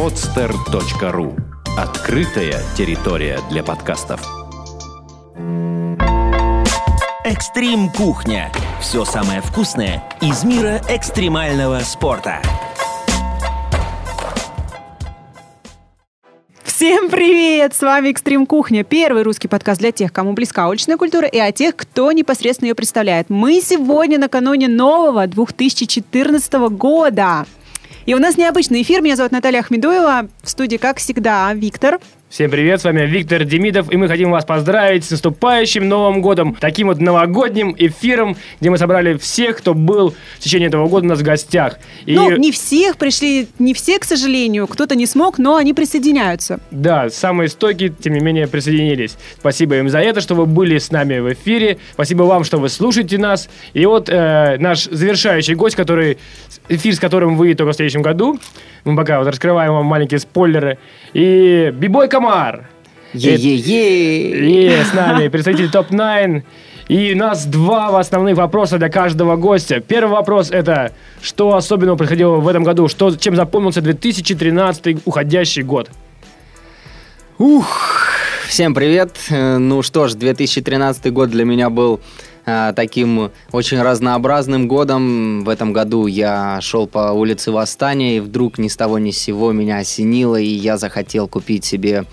podster.ru Открытая территория для подкастов. Экстрим кухня. Все самое вкусное из мира экстремального спорта. Всем привет! С вами Экстрим Кухня, первый русский подкаст для тех, кому близка уличная культура и о тех, кто непосредственно ее представляет. Мы сегодня накануне нового 2014 года. И у нас необычный эфир. Меня зовут Наталья Ахмедуева. В студии, как всегда, Виктор. Всем привет, с вами Виктор Демидов, и мы хотим вас поздравить с наступающим Новым Годом, таким вот новогодним эфиром, где мы собрали всех, кто был в течение этого года у нас в гостях. И... Ну, не всех пришли, не все, к сожалению, кто-то не смог, но они присоединяются. Да, самые стойкие, тем не менее, присоединились. Спасибо им за это, что вы были с нами в эфире, спасибо вам, что вы слушаете нас. И вот э, наш завершающий гость, который, эфир с которым вы только в следующем году, мы пока вот раскрываем вам маленькие спойлеры. И Бибой Камар. Е-е-е. И с нами представитель ТОП-9. И у нас два основных вопроса для каждого гостя. Первый вопрос это, что особенного происходило в этом году? Что, чем запомнился 2013 уходящий год? Ух, всем привет. Э, ну что ж, 2013 год для меня был таким очень разнообразным годом. В этом году я шел по улице Восстания, и вдруг ни с того ни с сего меня осенило, и я захотел купить себе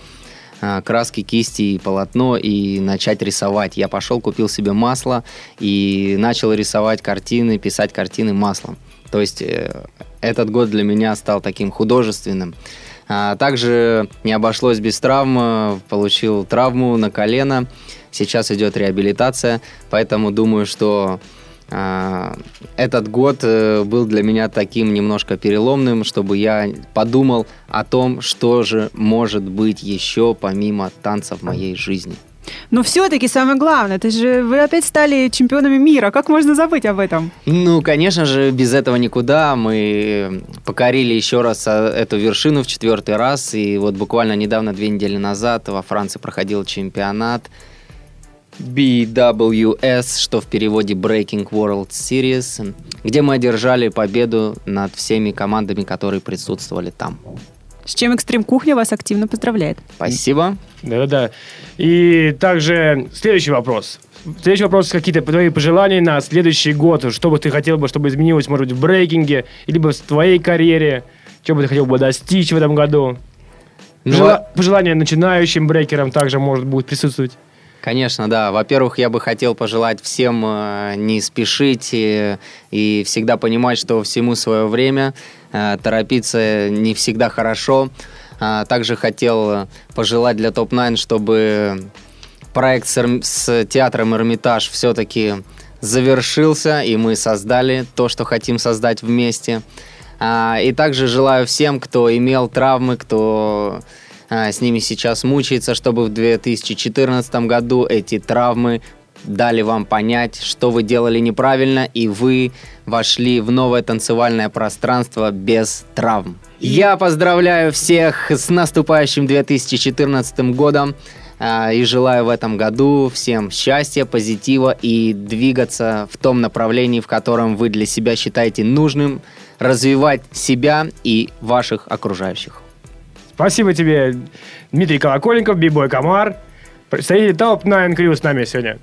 а, краски, кисти и полотно и начать рисовать. Я пошел, купил себе масло и начал рисовать картины, писать картины маслом. То есть э, этот год для меня стал таким художественным. А также не обошлось без травм, получил травму на колено. Сейчас идет реабилитация, поэтому думаю, что э, этот год э, был для меня таким немножко переломным, чтобы я подумал о том, что же может быть еще помимо танца в моей жизни. Но все-таки самое главное, это же вы опять стали чемпионами мира. Как можно забыть об этом? Ну, конечно же, без этого никуда. Мы покорили еще раз а, эту вершину в четвертый раз. И вот буквально недавно, две недели назад, во Франции проходил чемпионат. BWS, что в переводе Breaking World Series, где мы одержали победу над всеми командами, которые присутствовали там. С чем Экстрим Кухня вас активно поздравляет. Спасибо. Да-да-да. И также следующий вопрос. Следующий вопрос, какие-то твои пожелания на следующий год, что бы ты хотел бы, чтобы изменилось, может быть, в брейкинге, либо в твоей карьере, что бы ты хотел бы достичь в этом году? Ну, Пожела... А пожелания начинающим брейкерам также может будет присутствовать. Конечно, да. Во-первых, я бы хотел пожелать всем э, не спешить и, и всегда понимать, что всему свое время. Э, торопиться не всегда хорошо. А также хотел пожелать для ТОП-9, чтобы проект с, с театром «Эрмитаж» все-таки завершился, и мы создали то, что хотим создать вместе. А, и также желаю всем, кто имел травмы, кто с ними сейчас мучается, чтобы в 2014 году эти травмы дали вам понять, что вы делали неправильно, и вы вошли в новое танцевальное пространство без травм. Я поздравляю всех с наступающим 2014 годом а, и желаю в этом году всем счастья, позитива и двигаться в том направлении, в котором вы для себя считаете нужным, развивать себя и ваших окружающих. Спасибо тебе, Дмитрий Колокольников, Бибой Комар. Представитель Топ 9 Crew с нами сегодня.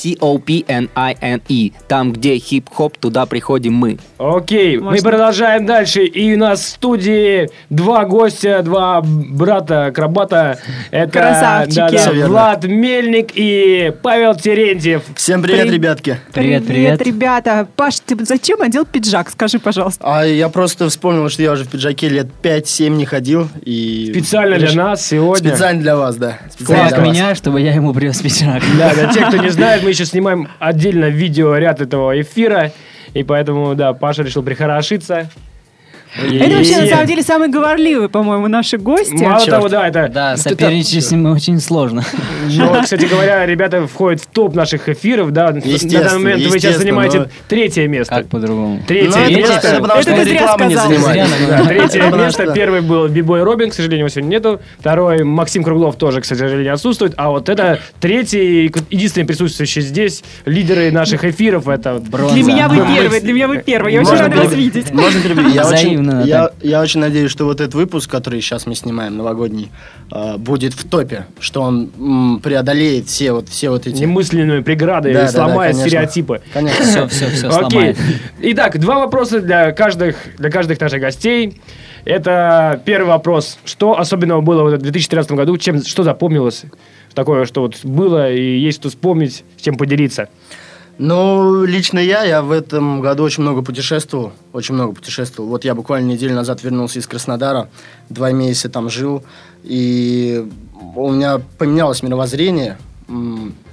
T-O-P-N-I-N-E. Там, где хип-хоп, туда приходим мы. Окей, Может... мы продолжаем дальше. И у нас в студии два гостя, два брата-акробата. Это Красавчики. Да, да, Влад Мельник и Павел Терентьев. Всем привет, При... ребятки. Привет, привет, привет. ребята. Паш, ты зачем одел пиджак? Скажи, пожалуйста. А я просто вспомнил, что я уже в пиджаке лет 5-7 не ходил. И... Специально для нас сегодня. Специально для вас, да. Специально для меня, вас. чтобы я ему привез пиджак. Да, для тех, кто не знает, мы мы еще снимаем отдельно видео ряд этого эфира, и поэтому, да, Паша решил прихорошиться. И... Это вообще, на самом деле, самый говорливый, по-моему, наши гости. Мало Черт. того, да, это... Да, соперничать с ним очень сложно. Но, кстати говоря, ребята входят в топ наших эфиров, да. На данный момент вы сейчас занимаете но... третье место. Как по-другому? Третье ну, место. Это, это потому, что это рекламу не занимаетесь. Да, третье место. Первый был Бибой Робин, к сожалению, его сегодня нету. Второй Максим Круглов тоже, к сожалению, отсутствует. А вот это третий, единственный присутствующий здесь, лидеры наших эфиров. Это Для меня вы первый, для меня вы первый. Я очень рада вас видеть. Можно перебить? Я очень позитивно. Я, я очень надеюсь, что вот этот выпуск, который сейчас мы снимаем, новогодний, э, будет в топе, что он м, преодолеет все вот, все вот эти... Немысленные преграды Да, и да, да, сломает конечно. стереотипы. Конечно. Все, все, все Окей. сломает. Итак, два вопроса для каждых, для каждых наших гостей. Это первый вопрос. Что особенного было в 2013 году? Чем, что запомнилось? Такое, что вот было и есть что вспомнить, с чем поделиться. Ну, лично я, я в этом году очень много путешествовал, очень много путешествовал. Вот я буквально неделю назад вернулся из Краснодара, два месяца там жил, и у меня поменялось мировоззрение,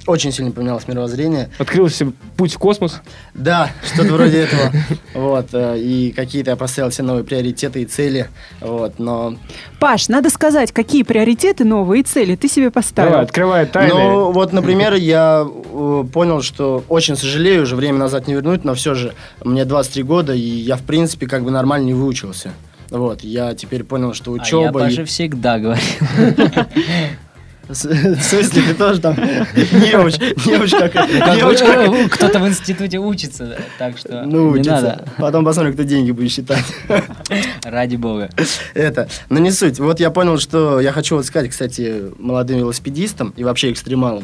очень сильно поменялось мировоззрение. Открылся путь в космос. Да, что-то вроде этого. Вот, э, и какие-то я поставил себе новые приоритеты и цели, вот, но... Паш, надо сказать, какие приоритеты новые и цели ты себе поставил. Давай, открывай тайны. Ну, вот, например, я э, понял, что очень сожалею, уже время назад не вернуть, но все же мне 23 года, и я, в принципе, как бы нормально не выучился. Вот, я теперь понял, что А я учеба... Паше и- всегда говорил. В смысле, ты тоже там неуч, неуч как... неуч как- Кто-то в институте учится, так что Ну, надо, Потом посмотрим, кто деньги будет считать. ради бога. Это, но не суть. Вот я понял, что я хочу вот сказать, кстати, молодым велосипедистам и вообще экстремалам.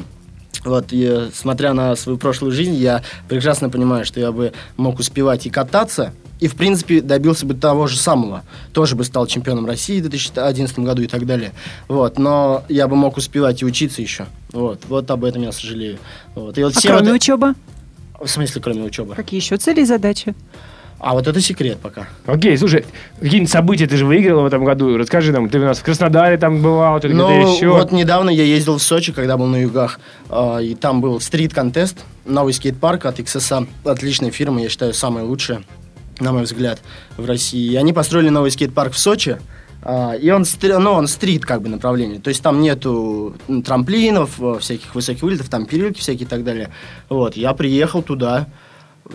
Вот, и, смотря на свою прошлую жизнь, я прекрасно понимаю, что я бы мог успевать и кататься, и, в принципе, добился бы того же самого. Тоже бы стал чемпионом России в 2011 году и так далее. Вот, но я бы мог успевать и учиться еще. Вот, вот об этом я сожалею. Вот. И вот А все кроме вот- учебы, В смысле, кроме учебы? какие еще цели и задачи? А вот это секрет пока. Окей, слушай, какие-нибудь события ты же выиграл в этом году. Расскажи нам, ты у нас в Краснодаре там бывал, ты где-то Ну, еще. вот недавно я ездил в Сочи, когда был на югах, а, и там был стрит-контест, новый скейт-парк от XSA, отличная фирма, я считаю, самая лучшая, на мой взгляд, в России. И они построили новый скейт-парк в Сочи, а, и он, ну, он стрит как бы направление, то есть там нету трамплинов, э, всяких высоких вылетов, там перилки всякие и так далее. Вот, я приехал туда,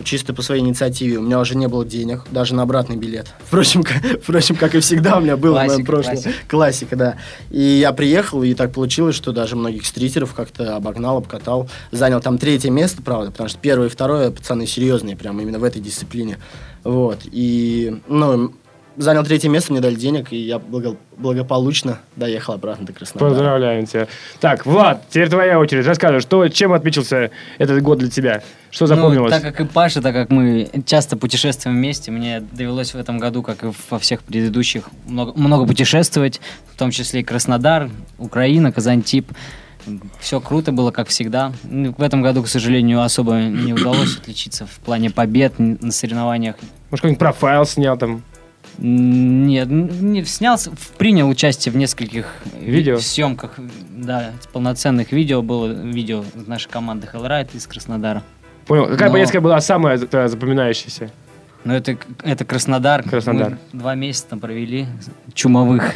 чисто по своей инициативе. У меня уже не было денег, даже на обратный билет. Впрочем, как, впрочем, как и всегда у меня было в моем Классика, прошлом. классика. Классика, да. И я приехал, и так получилось, что даже многих стритеров как-то обогнал, обкатал. Занял там третье место, правда, потому что первое и второе пацаны серьезные, прям именно в этой дисциплине. Вот. И, ну, занял третье место, мне дали денег, и я благо- благополучно доехал обратно до Краснодара. Поздравляем тебя. Так, Влад, теперь твоя очередь. Рассказывай, что, чем отметился этот год для тебя? Что запомнилось? Ну, так как и Паша, так как мы часто путешествуем вместе, мне довелось в этом году, как и во всех предыдущих, много, много путешествовать, в том числе и Краснодар, Украина, Казантип. Все круто было, как всегда. Ну, В этом году, к сожалению, особо не удалось отличиться в плане побед на соревнованиях. Может, какой-нибудь профайл снял там? Нет, не снялся, принял участие в нескольких ви- Видео? съемках, да, полноценных видео. Было видео нашей команды Hellride из Краснодара. Понял. Какая Но- поездка была самая за- запоминающаяся? Но это, это Краснодар. Краснодар. Мы два месяца там провели, чумовых,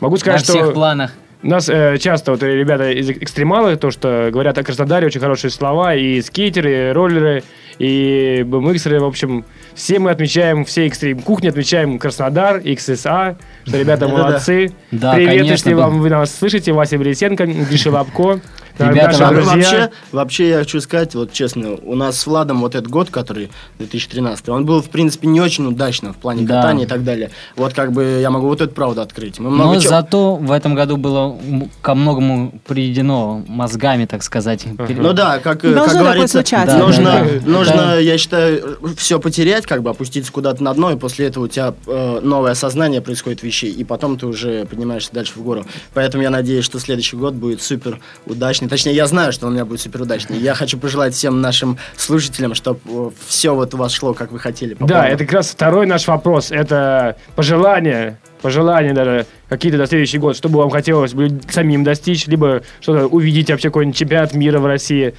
Могу на сказать, всех что планах. У нас э, часто вот ребята из экстремалы, то, что говорят о Краснодаре, очень хорошие слова, и скейтеры, и роллеры, и BMXеры, в общем, все мы отмечаем, все экстрим кухни отмечаем Краснодар, XSA, что ребята молодцы. Да, Привет, если вам вы нас слышите, Вася Борисенко, Гриша Лапко, Ребята, наши друзья. Вообще, вообще, я хочу сказать, вот честно, у нас с Владом вот этот год, который 2013, он был, в принципе, не очень удачным в плане Да. катания и так далее. Вот как бы я могу вот эту правду открыть. Мы много Но чё- зато в этом году было ко многому приведено мозгами, так сказать. Пере- Ну да, как, Должно как говорится. Да, нужно, да, да. нужно Да. я считаю, все потерять, как бы опуститься куда-то на дно, и после этого у тебя э, новое осознание происходит вещей, и потом ты уже поднимаешься дальше в гору. Поэтому я надеюсь, что следующий год будет супер удачный. Точнее, я знаю, что он у меня будет супер удачный. Я хочу пожелать всем нашим слушателям, чтобы все вот у вас шло, как вы хотели. по Да, плану. это как раз второй наш вопрос. Это пожелания, пожелания даже какие-то на следующий год, что бы вам хотелось бы самим достичь, либо что-то увидеть вообще какой-нибудь чемпионат мира в России.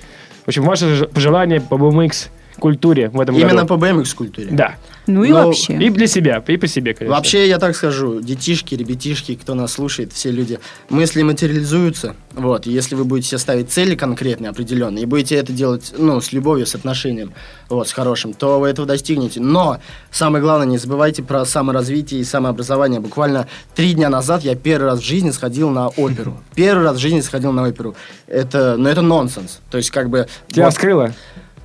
В общем, ваши ж- пожелания по BMX культуре в этом Именно году. по BMX культуре. Да. Ну и Но- вообще. И для себя, и по себе, конечно. Вообще, я так скажу, детишки, ребятишки, кто нас слушает, все люди, мысли материализуются, вот, если вы будете себе ставить цели конкретные, определенные, и будете это делать, ну, с любовью, с отношением, вот, с хорошим, то вы этого достигнете. Но, самое главное, не забывайте про саморазвитие и самообразование. Буквально три дня назад я первый раз в жизни сходил на оперу. Первый раз в жизни сходил на оперу. Это, ну, это нонсенс. То есть, как бы... Тебя вот- вскрыло?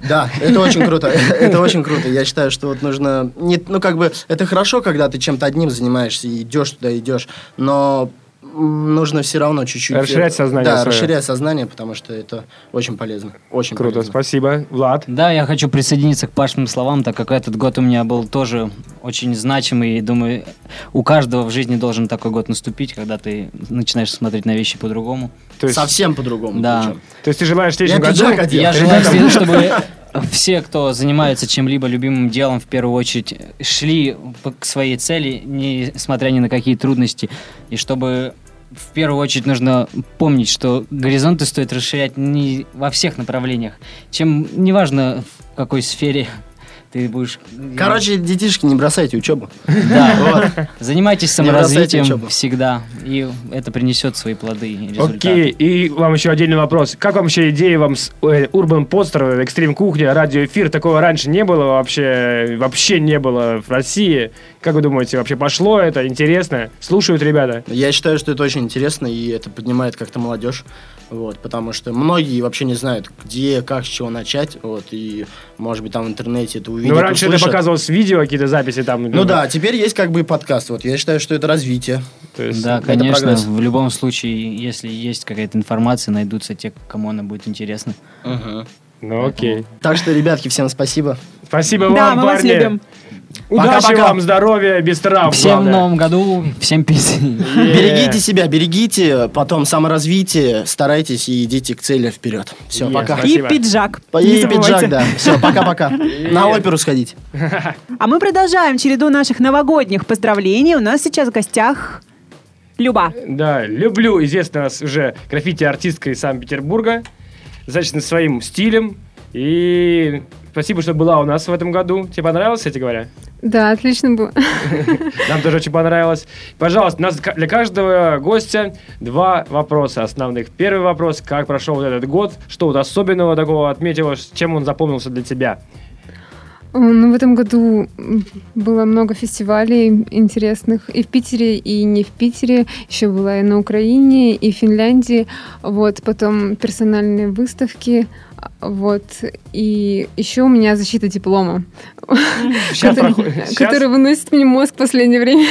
Да, это очень круто. Это очень круто. Я считаю, что вот нужно... Ну, как бы, это хорошо, когда ты чем-то одним занимаешься и идешь туда, идешь, но нужно все равно чуть-чуть... Расширять сознание Да, свое. расширять сознание, потому что это очень полезно. Очень Круто, полезно. спасибо. Влад? Да, я хочу присоединиться к Пашиным словам, так как этот год у меня был тоже очень значимый. И думаю, у каждого в жизни должен такой год наступить, когда ты начинаешь смотреть на вещи по-другому. То есть, Совсем по-другому. Да. причем. то есть ты желаешь в следующем Я году... Я желаю, чтобы все, кто занимается чем-либо любимым делом, в первую очередь шли к своей цели, несмотря ни на какие трудности, и чтобы в первую очередь нужно помнить, что горизонты стоит расширять не во всех направлениях. Чем неважно в какой сфере ты будешь. Короче, детишки, не бросайте учебу. да, занимайтесь саморазвитием всегда, и это принесет свои плоды и результаты. Окей, и вам еще отдельный вопрос. Как вам вообще идея вам с э, Urban Poster, Экстрим Кухня, радиоэфир? Такого раньше не было вообще, вообще не было в России. Как вы думаете, вообще пошло это? Интересно? Слушают ребята? Я считаю, что это очень интересно, и это поднимает как-то молодежь. Вот, потому что многие вообще не знают, где, как, с чего начать. Вот, и, может быть, там в интернете это увидят, Ну, раньше это услышат. показывалось видео, какие-то записи там. Ну да, теперь есть как бы и подкаст. Вот, я считаю, что это развитие. То есть, Да, это конечно, прогресс. в любом случае, если есть какая-то информация, найдутся те, кому она будет интересна. Ну окей. Так что, ребятки, всем спасибо. Спасибо Да, вам, мы вас парни. любим. Удачи Пока-пока. вам, здоровья, без травм. всем в главное. новом году, всем песни. Е. Берегите себя, берегите, потом саморазвитие, старайтесь и идите к цели вперед. Все, Е, пока. спасибо. И пиджак. И пиджак, да. Все, пока-пока. На оперу сходить. А мы продолжаем череду наших новогодних поздравлений. У нас сейчас в гостях Люба. Да, люблю известная у нас уже граффити-артистка из Санкт-Петербурга. Достаточно своим стилем. И спасибо, что была у нас в этом году. Тебе понравилось, кстати говоря? Да, отлично было. Нам тоже очень понравилось. Пожалуйста, у нас для каждого гостя два вопроса основных. Первый вопрос, как прошел вот этот год, что вот особенного такого отметила, с чем он запомнился для тебя? Ну, в этом году было много фестивалей интересных и в Питере, и не в Питере. Еще была и на Украине, и в Финляндии. Вот, потом персональные выставки. Вот. И еще у меня защита диплома, который, проходит- выносит мне мозг в последнее время.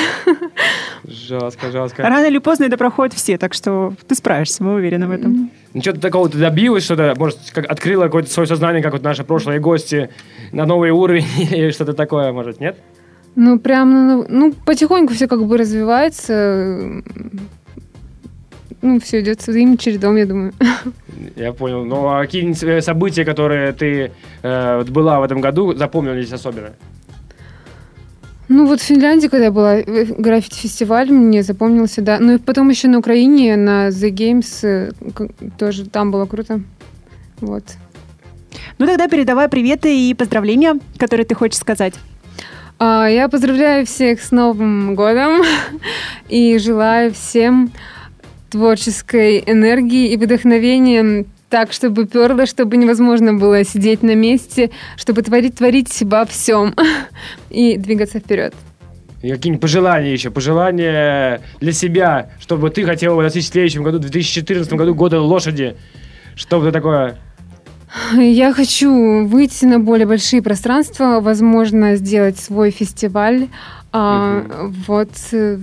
Жестко, жестко. Рано или поздно это проходят все, так что ты справишься, мы уверены в этом. Ну, что-то такого ты добилась, что-то, может, как открыла какое-то свое сознание, как вот наши прошлые гости, на новый уровень или что-то такое, может, нет? Ну, прям, ну, ну, потихоньку все как бы развивается. Ну, все идет своим чередом, я думаю. Я понял. Ну, а какие э, события, которые ты э, была в этом году, запомнились особенно? Ну вот в Финляндии, когда я была, э, граффити-фестиваль мне запомнился, да. Ну и потом еще на Украине, на The Games, э, тоже там было круто. Вот. Ну тогда передавай приветы и поздравления, которые ты хочешь сказать. А, я поздравляю всех с Новым годом и желаю всем творческой энергии и вдохновения так, чтобы перло, чтобы невозможно было сидеть на месте, чтобы творить, творить во всем и двигаться вперед. И какие-нибудь пожелания еще, пожелания для себя, чтобы ты хотела достичь в следующем году, в 2014 году, года лошади. Что бы такое? Я хочу выйти на более большие пространства, возможно, сделать свой фестиваль. А, Вот э,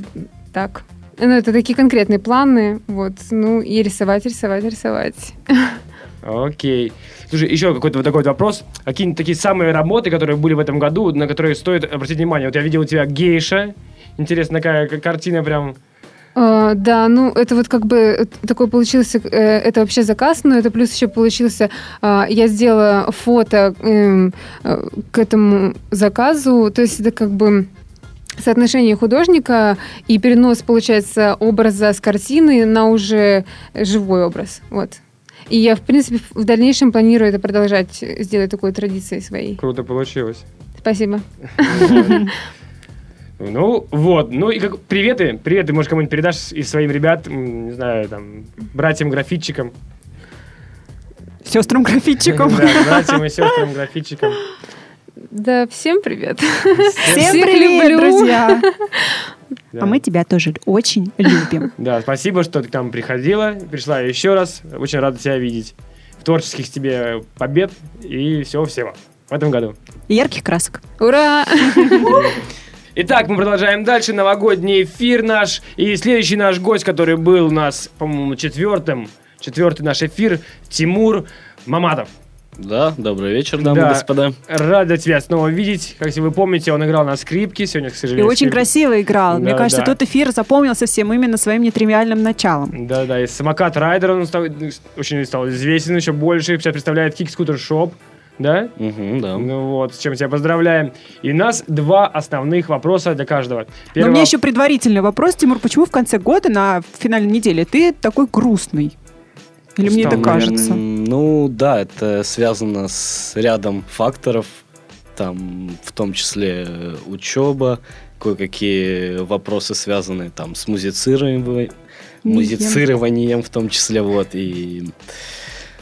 так. Ну, это такие конкретные планы. Вот. Ну, и рисовать, рисовать, рисовать. Окей. Слушай, еще какой-то вот такой вот вопрос. Какие-нибудь такие самые работы, которые были в этом году, на которые стоит обратить внимание? Вот я видел у тебя гейша. Интересно, такая картина прям... А, да, ну это вот как бы э, такой получился, э, это вообще заказ, но это плюс еще получился, а, я сделала фото эм, э, к этому заказу, то есть это как бы соотношение художника и перенос, получается, образа с картины на уже живой образ, вот. И я, в принципе, в дальнейшем планирую это продолжать, сделать такой традицией своей. Круто получилось. Спасибо. Ну, вот. Ну, и как... Приветы. Приветы, может, кому-нибудь передашь из своим ребят, не знаю, там, братьям-графитчикам. Сестрам графитчикам. Да, братьям и сестрам графитчикам. Да, всем привет. Всем Всех привет, люблю. друзья! Да. А мы тебя тоже очень любим. Да, спасибо, что ты к нам приходила, пришла еще раз. Очень рада тебя видеть. творческих тебе побед и всего-всего в этом году. И ярких красок. Ура! Итак, мы продолжаем дальше. Новогодний эфир наш. И следующий наш гость, который был у нас, по-моему, четвертым, четвертый наш эфир, Тимур Маматов. Да, добрый вечер, дамы Да. и господа. Рада тебя снова видеть. Как вы помните, он играл на скрипке. Сегодня, к И сожалению, очень скрипка- красиво играл. Мне Да, кажется, да. тот эфир запомнился всем именно своим нетривиальным началом. Да, да, и самокат Райдер он стал, очень стал известен еще больше. Сейчас представляет Kick-Scooter Shop, да? Мгм, да. Ну вот, с чем тебя поздравляем. И у нас два основных вопроса для каждого. Но Первый мне воп- еще предварительный вопрос, Тимур, почему в конце года на финальной неделе ты такой грустный? Или мне это Устал, кажется? М, Ну да, это связано с рядом факторов, там в том числе э, учеба, кое-какие вопросы связаны там с музицированием, музицированием в том числе вот и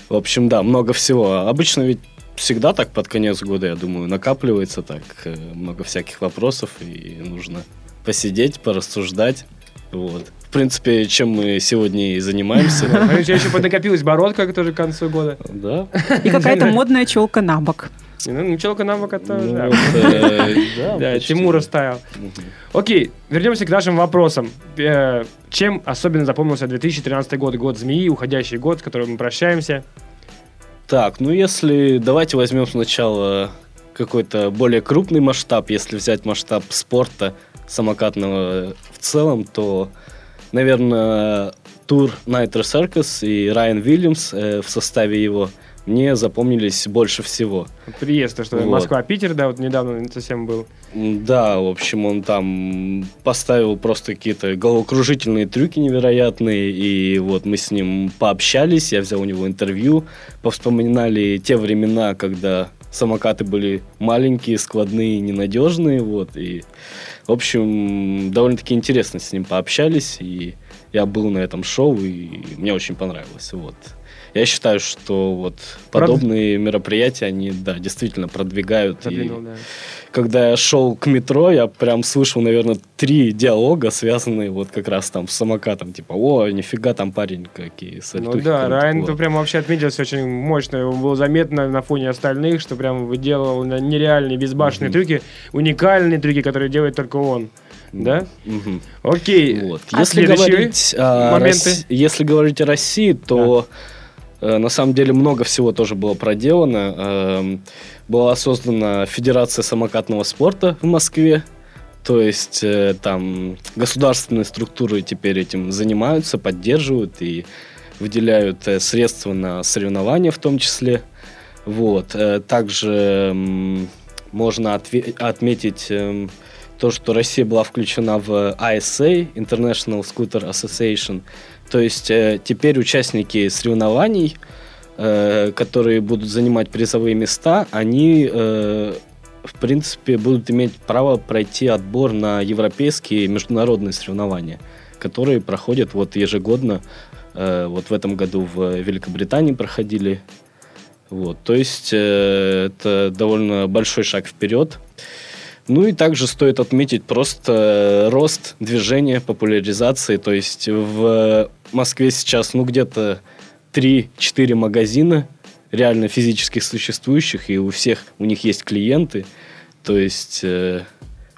в общем да много всего. Обычно ведь всегда так под конец года, я думаю, накапливается так э, много всяких вопросов и нужно посидеть, порассуждать, вот. В принципе, чем мы сегодня и занимаемся. А У тебя еще поднакопилась бородка тоже к концу года. Да. И какая-то модная челка на бок. Ну, челка на бок, это... Ну, да. э. Тимур оставил. Окей, вернемся к нашим вопросам. Э, Чем особенно запомнился 2013 год, год змеи, уходящий год, с которым мы прощаемся? Так, ну если давайте возьмем сначала какой-то более крупный масштаб, если взять масштаб спорта самокатного в целом, то, наверное, тур Nitro Circus и Райан Уильямс э, в составе его мне запомнились больше всего. Приезд, то, что Вот. Москва-Питер, да, вот недавно совсем был. Да, в общем, он там поставил просто какие-то головокружительные трюки невероятные, и вот мы с ним пообщались, я взял у него интервью, повспоминали те времена, когда самокаты были маленькие, складные, ненадежные, вот, и, в общем, довольно-таки интересно с ним пообщались, и я был на этом шоу, и мне очень понравилось, вот. Я считаю, что вот Прод- подобные мероприятия, они, да, действительно продвигают. и- Задвинул, да. когда я шел к метро, я прям слышал, наверное, три диалога, связанные вот как раз там с самокатом. Типа, о, нифига там парень какие Ну да, крутят». Райан то прям вообще отметился очень мощно. Его было заметно на фоне остальных, что прям выделывал нереальные безбашенные Мгм. трюки, уникальные трюки, которые делает только он. Да? Мгм. Окей. Вот. А Если, говорить о моменты? Росси- если говорить о России, то э, на самом деле много всего тоже было проделано. Эм, была создана Федерация самокатного спорта в Москве. То есть э, там государственные структуры теперь этим занимаются, поддерживают и выделяют э, средства на соревнования в том числе. Вот. Э, Также можно отметить эм, то, что Россия была включена в ISA, International Scooter Association. То есть э, теперь участники соревнований, э, которые будут занимать призовые места, они, э, в принципе, будут иметь право пройти отбор на европейские и международные соревнования, которые проходят вот ежегодно. Вот в этом году в Великобритании проходили. Вот, то есть это довольно большой шаг вперед. Ну и также стоит отметить просто рост движения, популяризации. То есть в Москве сейчас ну где-то 3-4 магазина реально физически существующих, и у всех у них есть клиенты. То есть э,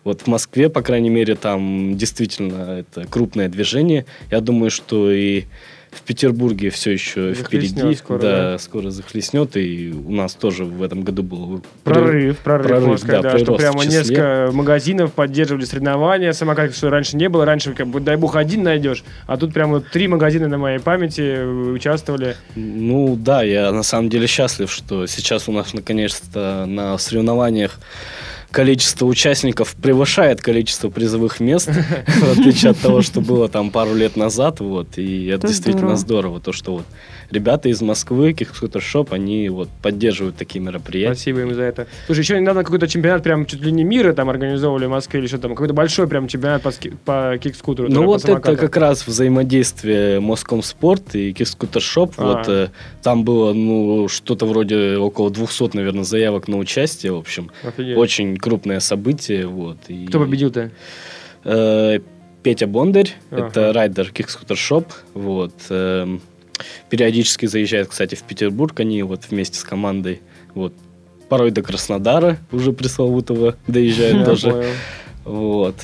вот в Москве, по крайней мере, там действительно это крупное движение. Я думаю, что и в Петербурге все еще Захлестнет впереди. скоро, да, да. скоро захлестнет. И у нас тоже в этом году был Прорыв, прорыв, Прорыв, можно сказать, да, да, что прямо несколько магазинов поддерживали соревнования самокатов, что раньше не было. Раньше, как бы, дай бог, один найдешь, а тут прямо три магазина на моей памяти э, участвовали. Ну да, я на самом деле счастлив, что сейчас у нас наконец-то на соревнованиях количество участников превышает количество призовых мест, в отличие от того, что было там пару лет назад, вот, и это действительно здорово, то, что вот ребята из Москвы, Kickscooter Shop, они вот поддерживают такие мероприятия. Спасибо им за это. Слушай, еще недавно какой-то чемпионат прям чуть ли не мира там организовывали в Москве или что там, какой-то большой прям чемпионат по, ски- по кикскутеру. Ну вот это как раз взаимодействие Москомспорт и Kickscooter Shop. А. Вот э, там было ну что-то вроде около 200, наверное, заявок на участие. В общем, Офигеть. очень крупное событие. Вот. И, Кто победил-то? э, Петя Бондарь, Ага. это райдер Kickscooter Shop. Вот. эм, периодически заезжают, кстати, в Петербург. Они вот вместе с командой вот порой до Краснодара уже пресловутого доезжают понял. Вот.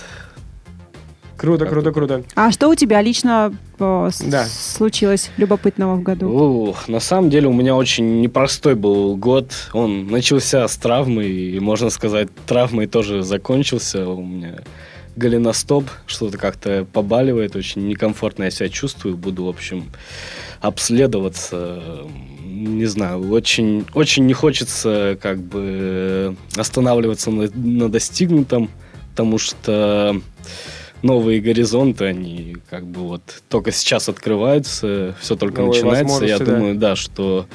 Круто, круто, круто. А что у тебя лично э, с- Да. случилось любопытного в году? Ух, на самом деле у меня очень непростой был год. Он начался с травмы, и, можно сказать, травмой тоже закончился. У меня голеностоп, что-то как-то побаливает, очень некомфортно я себя чувствую. Буду, в общем, обследоваться. Не знаю, очень, очень не хочется как бы останавливаться на, на достигнутом, потому что новые горизонты, они как бы вот только сейчас открываются, все только Новые начинается. Я да. думаю, да, что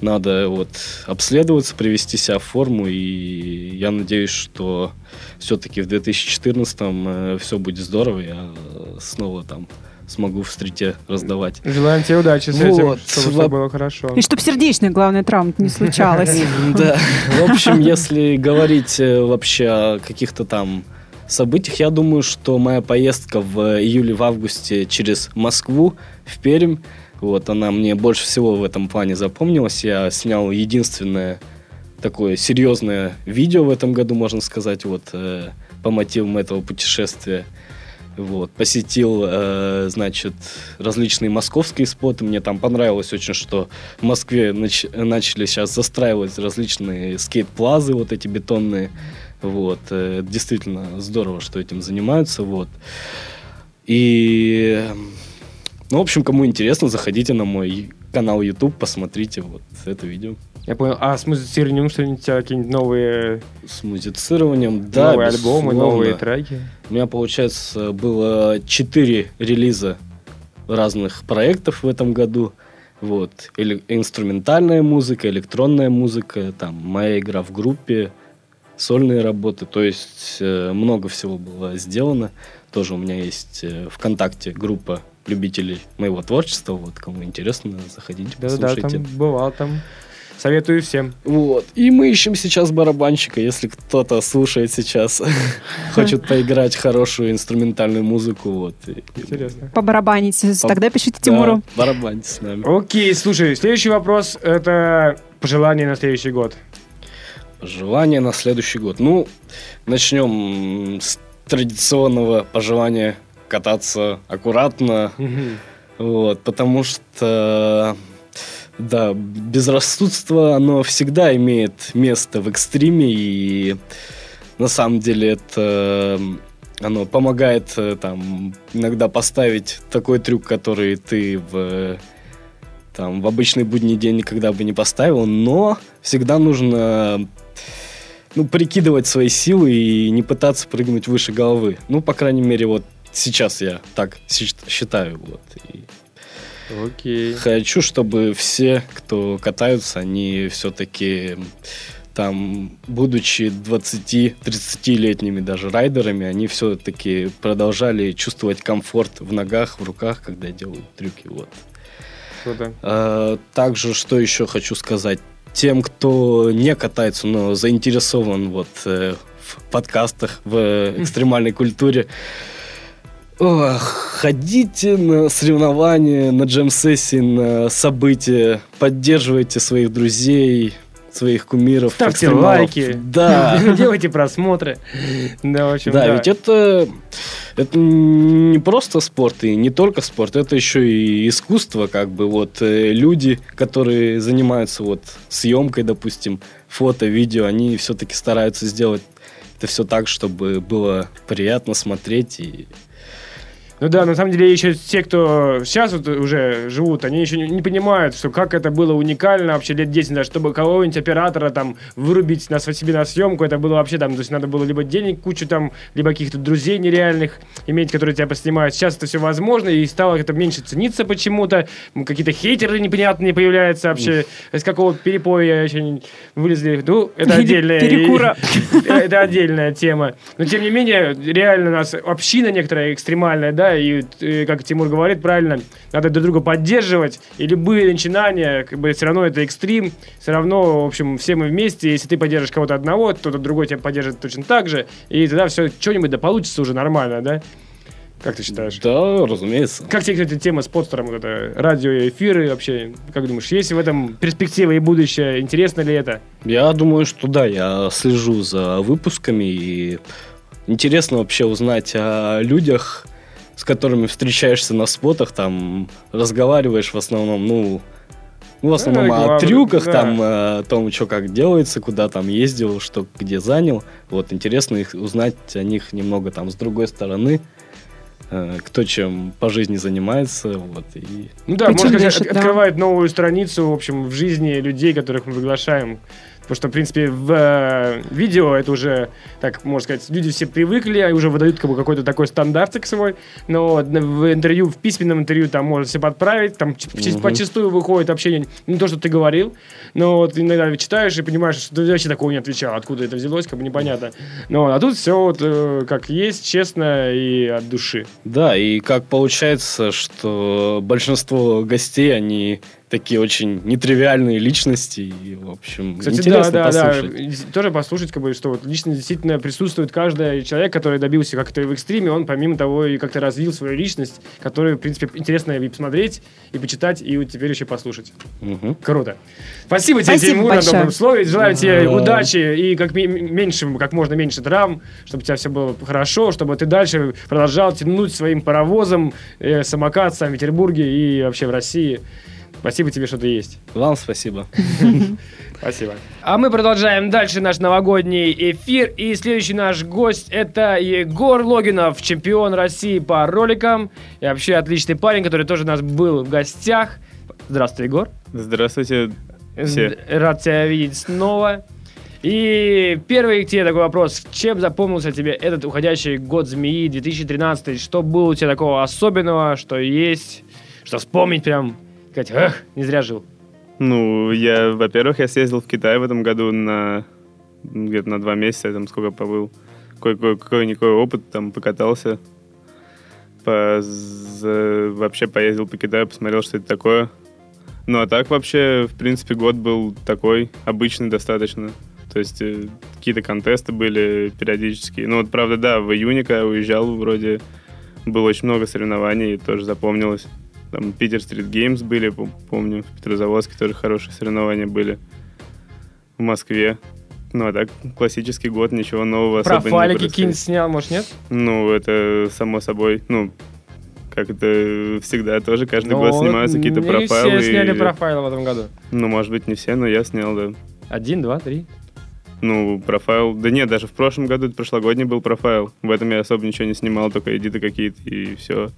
надо вот обследоваться, привести себя в форму, и я надеюсь, что все-таки в 2014 все будет здорово, я э, снова там смогу в стрите раздавать. Желаем тебе удачи с этим, Вот. чтобы все было хорошо. И чтобы сердечная, главная травма не случалась. Да. В общем, если говорить э, вообще о каких-то там событиях, я думаю, что моя поездка в июле, в августе через Москву в Пермь, вот она мне больше всего в этом плане запомнилась. Я снял единственное такое серьезное видео в этом году, можно сказать, вот э, по мотивам этого путешествия. Вот, посетил, э, значит, различные московские споты. Мне там понравилось очень, что в Москве нач- начали сейчас застраивать различные скейт-плазы, вот эти бетонные. Вот, э, действительно здорово, что этим занимаются. Вот. И, ну, в общем, кому интересно, заходите на мой канал YouTube, посмотрите вот это видео. Я понял. А с музицированием что-нибудь у тебя какие-нибудь новые, С музицированием, да, новые альбомы, безусловно. новые треки? У меня, получается, было 4 релиза разных проектов в этом году. Вот. Или инструментальная музыка, электронная музыка, там, моя игра в группе, сольные работы. То есть э, много всего было сделано. Тоже у меня есть э, ВКонтакте группа любителей моего творчества. Вот, кому интересно, заходите, Да-да-да, послушайте. там бывал там. Советую всем. Вот. И мы ищем сейчас барабанщика, если кто-то слушает сейчас, хочет поиграть хорошую инструментальную музыку. Вот. Интересно. Побарабанить. По- Тогда пишите Да, Тимуру. барабаньте с нами. Окей, слушай, следующий вопрос – это пожелание на следующий год. Пожелания на следующий год. Ну, начнем с традиционного пожелания кататься аккуратно, Вот, потому что, да, безрассудство, оно всегда имеет место в экстриме, и на самом деле это оно помогает э, там иногда поставить такой трюк, который ты в там в обычный будний день никогда бы не поставил, но всегда нужно ну, прикидывать свои силы и не пытаться прыгнуть выше головы. Ну, по крайней мере, вот сейчас я так считаю. Вот. И Окей. хочу, чтобы все, кто катаются, они все-таки там, будучи 20-30-летними даже райдерами, они все-таки продолжали чувствовать комфорт в ногах, в руках, когда делают трюки. Вот. Круто. А, Также, что еще хочу сказать. Тем, кто не катается, но заинтересован вот э, в подкастах, в экстремальной культуре, ходите на соревнования, на джем-сессии, на события, поддерживайте своих друзей, своих кумиров. Ставьте экстремалов. лайки. Да. Делайте просмотры. Да, в общем, Да, ведь это, это не просто спорт и не только спорт, это еще и искусство, как бы вот э, люди, которые занимаются вот съемкой, допустим, фото, видео, они все-таки стараются сделать это все так, чтобы было приятно смотреть и Ну да, на самом деле еще те, кто сейчас вот уже живут, они еще не, не понимают, что как это было уникально вообще лет 10 назад, чтобы кого-нибудь оператора там вырубить на, себе на съемку, это было вообще там, то есть надо было либо денег кучу там, либо каких-то друзей нереальных иметь, которые тебя поснимают. Сейчас это все возможно, и стало это меньше цениться почему-то, какие-то хейтеры непонятные появляются вообще, из какого перепоя еще вылезли. Ну, это отдельная... перекура. Это отдельная тема. Но, тем не менее, реально у нас община некоторая экстремальная, да, и, э, как Тимур говорит правильно, надо друг друга поддерживать, и любые начинания, как бы, все равно это экстрим, все равно, в общем, все мы вместе, если ты поддержишь кого-то одного, кто-то другой тебя поддержит точно так же, и тогда все, что-нибудь да получится уже нормально, да. Как ты считаешь? Да, разумеется. Как тебе, кстати, тема с подстером, вот это радиоэфиры вообще? Как думаешь, есть в этом перспектива и будущее? Интересно ли это? Я думаю, что да, я слежу за выпусками и интересно вообще узнать о людях, с которыми встречаешься на спотах, там разговариваешь в основном, ну, ну, в основном Да, о главное, трюках, да. там, э, о том, что как делается, куда там ездил, что где занял. Вот интересно их узнать о них немного там с другой стороны, э, кто чем по жизни занимается, вот и Ну да, Причем можно сказать, от- да. открывает новую страницу, в общем, в жизни людей, которых мы приглашаем. Потому что, в принципе, в э, видео это уже, так можно сказать, люди все привыкли, и уже выдают как бы, какой-то такой стандартик свой. Но в интервью, в письменном интервью там можно все подправить, там Мгм. почастую выходит вообще не, не то, что ты говорил, но вот иногда читаешь и понимаешь, что ты вообще такого не отвечал, откуда это взялось, как бы непонятно. Но а тут все вот э, как есть, честно и от души. Да, и как получается, что большинство гостей, они такие очень нетривиальные личности, и, в общем, Кстати, интересно да, да, послушать. да. И Тоже послушать, как бы, что вот лично действительно присутствует каждый человек, который добился как-то в экстриме, он помимо того и как-то развил свою личность, которую, в принципе, интересно и посмотреть, и почитать, и вот теперь еще послушать. Мгм. Круто. Спасибо тебе, Спасибо Тимур, на добром слове. Желаю тебе Да. удачи и как меньше, как можно меньше травм, чтобы у тебя все было хорошо, чтобы ты дальше продолжал тянуть своим паровозом э, самокат в Санкт-Петербурге и вообще в России. Спасибо тебе, что ты есть. Вам спасибо. Спасибо. А мы продолжаем дальше наш новогодний эфир. И следующий наш гость это Егор Логинов, чемпион России по роликам. И вообще отличный парень, который тоже у нас был в гостях. Здравствуй, Егор. Здравствуйте. Все. Рад тебя видеть снова. И первый к тебе такой вопрос. Чем запомнился тебе этот уходящий год змеи 2013? Что было у тебя такого особенного, что есть, что вспомнить прям, сказать, эх, не зря жил. Ну, я, во-первых, я съездил в Китай в этом году на где-то на два месяца, я там сколько побыл. Какой- Какой-никакой опыт, там покатался. По, за- вообще поездил по Китаю, посмотрел, что это такое. Ну, а так вообще, в принципе, год был такой, обычный достаточно. То есть э, какие-то контесты были периодические. Ну, вот, правда, да, в июне, когда я уезжал, вроде было очень много соревнований, тоже запомнилось. Там Питер Стрит Геймс были, пом- помню, в Петрозаводске тоже хорошие соревнования были. В Москве. Ну, а так, классический год, ничего нового особо не Профайлики происходит. какие-нибудь снял, может, нет? Ну, это само собой, ну, как это всегда тоже, каждый Ну, год снимаются какие-то не профайлы. все сняли и- профайлы в этом году. Ну, может быть, не все, но я снял, да. Один, два, три. Ну, профайл... Да нет, даже в прошлом году, это прошлогодний был профайл. В этом я особо ничего не снимал, только эдиты какие-то, и все.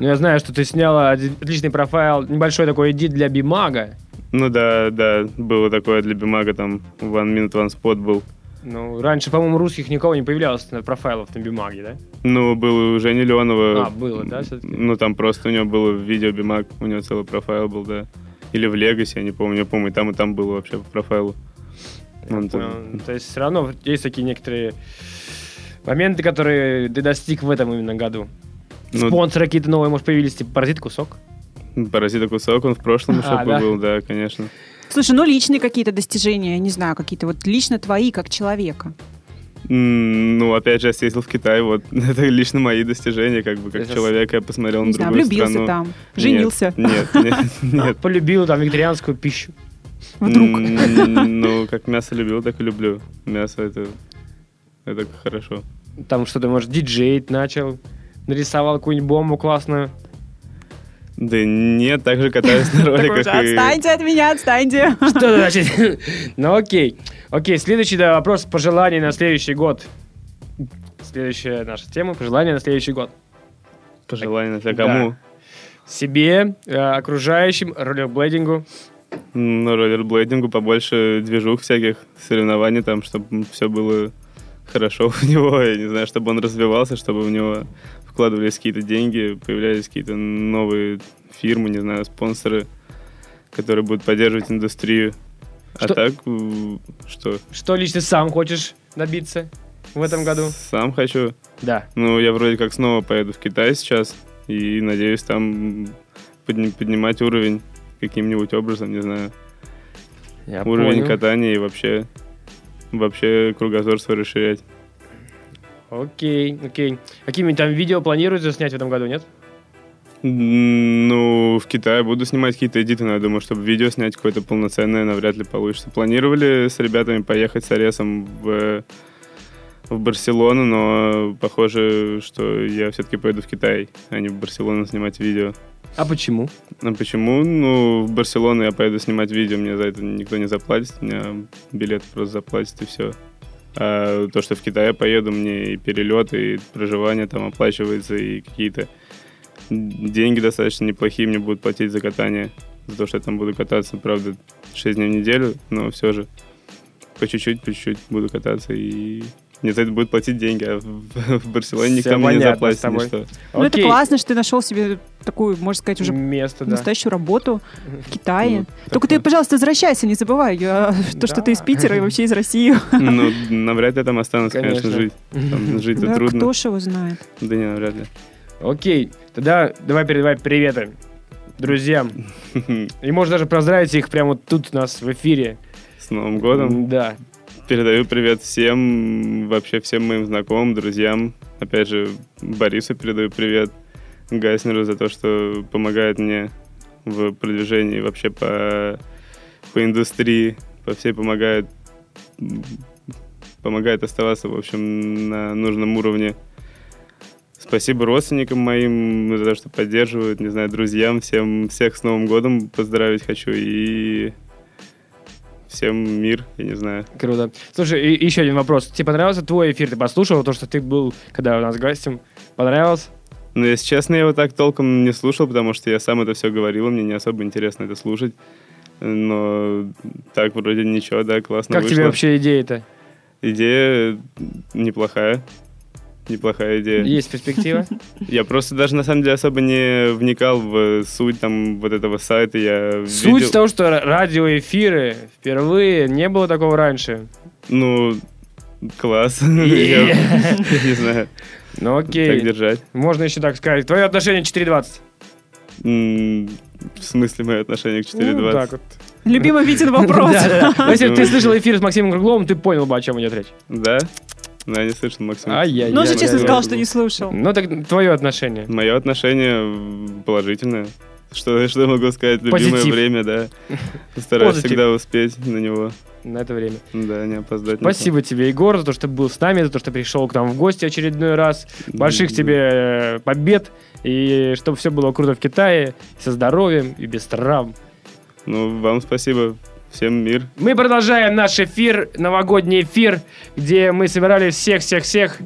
Ну, я знаю, что ты сняла отличный профайл, небольшой такой эдит для Бимага. Ну да, да, было такое для Бимага, там One Minute One Spot был. Ну, раньше, по-моему, русских никого не появлялось на профайлов на Бимаге, да? Ну, был у Жени Леонова. А, было, да, всё-таки? Ну, там просто у него было видео Бимаг, у него целый профайл был, да. Или в Легасе, я не помню, я помню, и там и там было вообще по профайлу. Он там-. То есть все равно есть такие некоторые моменты, которые ты достиг в этом именно году. Ну, Спонсоры какие-то новые, может, появились, типа «Паразит кусок». Паразита кусок, он в прошлом еще А, да? был, да, конечно. Слушай, ну личные какие-то достижения, не знаю, какие-то вот лично твои, как человека. Ну, опять же, я съездил в Китай, вот это лично мои достижения, как бы, как Сейчас- человека я посмотрел Не на знаю, другую влюбился страну. там, женился. Нет, нет, нет. Полюбил там вегетарианскую пищу. Вдруг. Ну, как мясо любил, так и люблю. Мясо это, это хорошо. Там что-то, может, диджеить начал, нарисовал какую-нибудь бомбу классную. Да нет, также катаюсь на Такой роликах. же, отстаньте от меня, отстаньте. Что значит? Ну окей. Окей, следующий да, вопрос пожеланий на следующий год. Следующая наша тема пожелания на следующий год. Пожелания на Да. кому? Себе, э, окружающим, ролерблейдингу. Ну, роллерблейдингу побольше движух всяких, соревнований там, чтобы все было хорошо у него, я не знаю, чтобы он развивался, чтобы в него вкладывались какие-то деньги, появлялись какие-то новые фирмы, не знаю, спонсоры, которые будут поддерживать индустрию. Что- А так, что? Что лично сам хочешь добиться в этом году? Сам хочу. Да. Ну, я вроде как снова поеду в Китай сейчас, и надеюсь там подни- поднимать уровень каким-нибудь образом, не знаю. Я уровень понял. катания и вообще, вообще кругозор свой расширять. Окей, окей. Какими там видео планируете снять в этом году, нет? Ну, в Китае буду снимать какие-то эдиты, но я думаю, чтобы видео снять какое-то полноценное навряд ли получится. Планировали с ребятами поехать с Аресом в, в Барселону, но похоже, что я все-таки поеду в Китай, а не в Барселону снимать видео. А почему? А почему? Ну, в Барселону я поеду снимать видео, мне за это никто не заплатит, мне билет просто заплатит и все. А то, что в Китай я поеду, мне и перелет, и проживание там оплачивается, и какие-то деньги достаточно неплохие мне будут платить за катание, за то, что я там буду кататься, правда, 6 дней в неделю, но все же по чуть-чуть, по чуть-чуть буду кататься, и мне за это будут платить деньги, а в, в Барселоне никто мне не заплатит ни что. Ну, это классно, что ты нашел себе такую, можно сказать, уже Место, да. настоящую работу в Китае. Ну, Только ты, пожалуйста, возвращайся, не забывай. я- То, что ты из Питера и вообще из России. Ну, навряд ли там останусь, конечно, Конечно. жить. Там жить-то Да, трудно. кто ж его знает. Да не, навряд ли. Окей, тогда давай передавай приветы друзьям. И можно даже поздравить их прямо вот тут у нас в эфире. С Новым годом. Да. Передаю привет всем, вообще всем моим знакомым, друзьям. Опять же, Борису передаю привет. Гайснеру за то, что помогает мне в продвижении вообще по, по индустрии, по всей помогает, помогает оставаться, в общем, на нужном уровне. Спасибо родственникам моим за то, что поддерживают, не знаю, друзьям, всем, всех с Новым годом поздравить хочу и всем мир, я не знаю. Круто. Слушай, и- еще один вопрос. Тебе понравился твой эфир? Ты послушал то, что ты был, когда у нас гостем? Понравилось? Но, если честно, я его так толком не слушал, потому что я сам это все говорил, мне не особо интересно это слушать. Но так вроде ничего, да, классно как вышло. тебе вообще идея-то? Идея неплохая. Неплохая идея. Есть перспектива? Я просто даже на самом деле особо не вникал в суть там вот этого сайта. Я Суть видел- в том, что ра- радиоэфиры впервые, не было такого раньше. Ну, класс. Я не знаю, Ну так окей, держать. можно еще так сказать. Твое отношение 4.20. М, В смысле, мое отношение к Ну, 4.20? так вот. Любимый Витин вопрос. Ну, Если ты Ну. слышал эфир с Максимом Кругловым, ты понял бы, о чем идет речь. Да? Ну, я не слышал, Максим. Ай-яй-яй. Ну, он же честно я- сказал, я- что не слушал. Ну, так твое отношение. Мое отношение положительное. Что, что я могу сказать? Любимое Позитив. время, да. Стараюсь Позитив. всегда успеть на него. На это время. Да, не опоздать. Спасибо тебе, Егор, за то, что был с нами, за то, что пришел к нам в гости очередной раз. Больших тебе э, побед, и чтобы все было круто в Китае, со здоровьем и без травм. Ну, вам спасибо. Всем мир. Мы продолжаем наш эфир, новогодний эфир, где мы собирали всех-всех-всех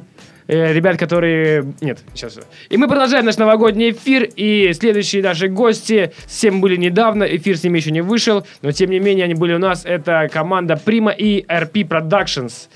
э, ребят, которые... Нет, сейчас. И мы продолжаем наш новогодний эфир, и следующие наши гости всем были недавно, эфир с ними еще не вышел, но тем не менее они были у нас. Это команда Prima и RP Productions.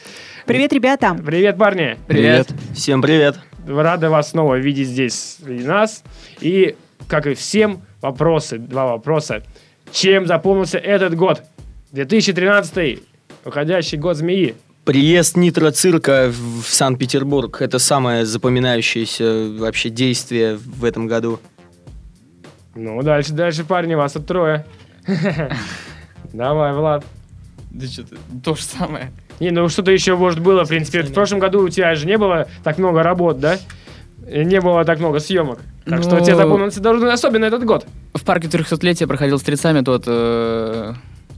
Привет, ребята. Привет, парни! Привет. Всем привет. Рады вас снова видеть здесь и нас. И, как и всем, вопросы, два вопроса. Чем запомнился этот год? 2013 уходящий год змеи. Приезд нитроцирка в в Санкт-Петербург – это самое запоминающееся вообще действие в этом году. Ну, дальше, дальше, парни, вас тут трое. Давай, Влад. Да что-то то же самое. Не, ну что-то еще, может, было, в принципе. В прошлом году у тебя же не было так много работ, да? И не было так много съемок. Так что Ну, тебе запомнился должен особенно этот год. В парке 300-летия проходил с трицами, тот...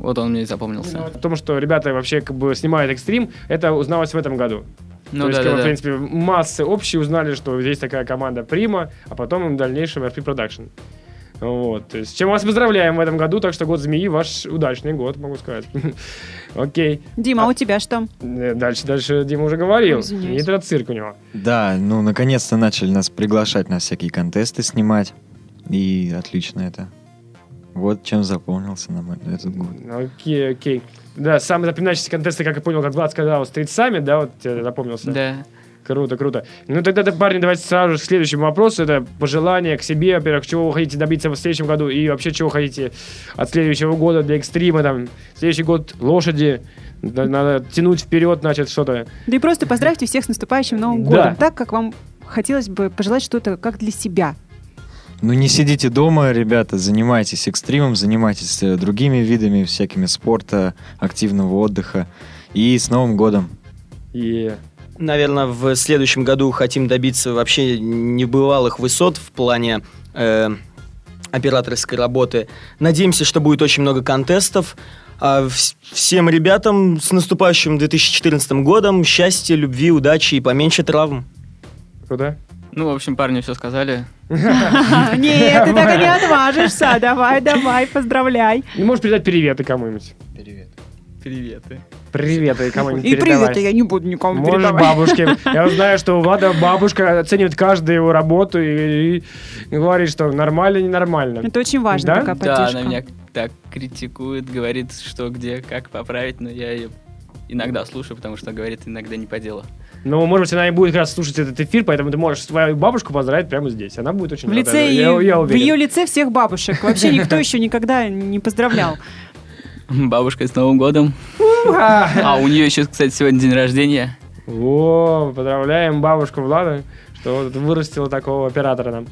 вот он мне и запомнился. Потому что ребята вообще как бы снимают экстрим, это узналось в этом году. Ну То есть, да, как да, в да. принципе, массы общие узнали, что здесь такая команда Прима, а потом в дальнейшем RP Production. Вот. То есть, с чем вас поздравляем в этом году, так что год змеи ваш удачный год, могу сказать. Окей. Дима, а у тебя что? Э, Дальше, дальше Дима уже говорил. Нитроцирк у него. Да, ну наконец-то начали нас приглашать на всякие контесты снимать. И отлично это. Вот чем запомнился нам этот год. Окей, окей. Да, самые запоминающиеся контесты, как я понял, как Влад сказал, Street Summit, да, вот тебе запомнился? Да. Круто, круто. Ну тогда, да, парни, давайте сразу же к следующему вопросу. Это пожелания к себе, во-первых, чего вы хотите добиться в следующем году и вообще чего хотите от следующего года для экстрима. Там, следующий год лошади, да, надо тянуть вперед, значит, что-то. Да и просто поздравьте всех с наступающим Новым Да. годом. Так, как вам хотелось бы пожелать что-то как для себя. Ну не сидите дома, ребята, занимайтесь экстримом, занимайтесь э, другими видами, всякими спорта, активного отдыха. И с Новым годом! И Наверное, в следующем году хотим добиться вообще небывалых высот в плане э, операторской работы. Надеемся, что будет очень много контестов. А вс- всем ребятам с наступающим 2014 годом счастья, любви, удачи и поменьше травм. Куда? Ну, в общем, парни все сказали. Нет, ты так и не отважишься. Давай, давай, поздравляй. Ну, можешь передать приветы кому-нибудь. Приветы. Приветы кому-нибудь И передавай. приветы я не буду никому Можешь передавать. бабушке. Я знаю, что у Влада бабушка оценивает каждую его работу и, и говорит, что нормально, ненормально. Это очень важно, Да? такая Да, поддержка. она меня так критикует, говорит, что где, как поправить, но я ее иногда слушаю, потому что говорит иногда не по делу. Ну, может быть, она и будет как раз слушать этот эфир, поэтому ты можешь свою бабушку поздравить прямо здесь. Она будет очень В рада. лице и- я, я в уверен. ее лице всех бабушек. Вообще никто еще никогда не поздравлял. Бабушка с Новым годом. А у нее еще, кстати, сегодня день рождения. О, поздравляем бабушку Влада, что вырастила такого оператора нам.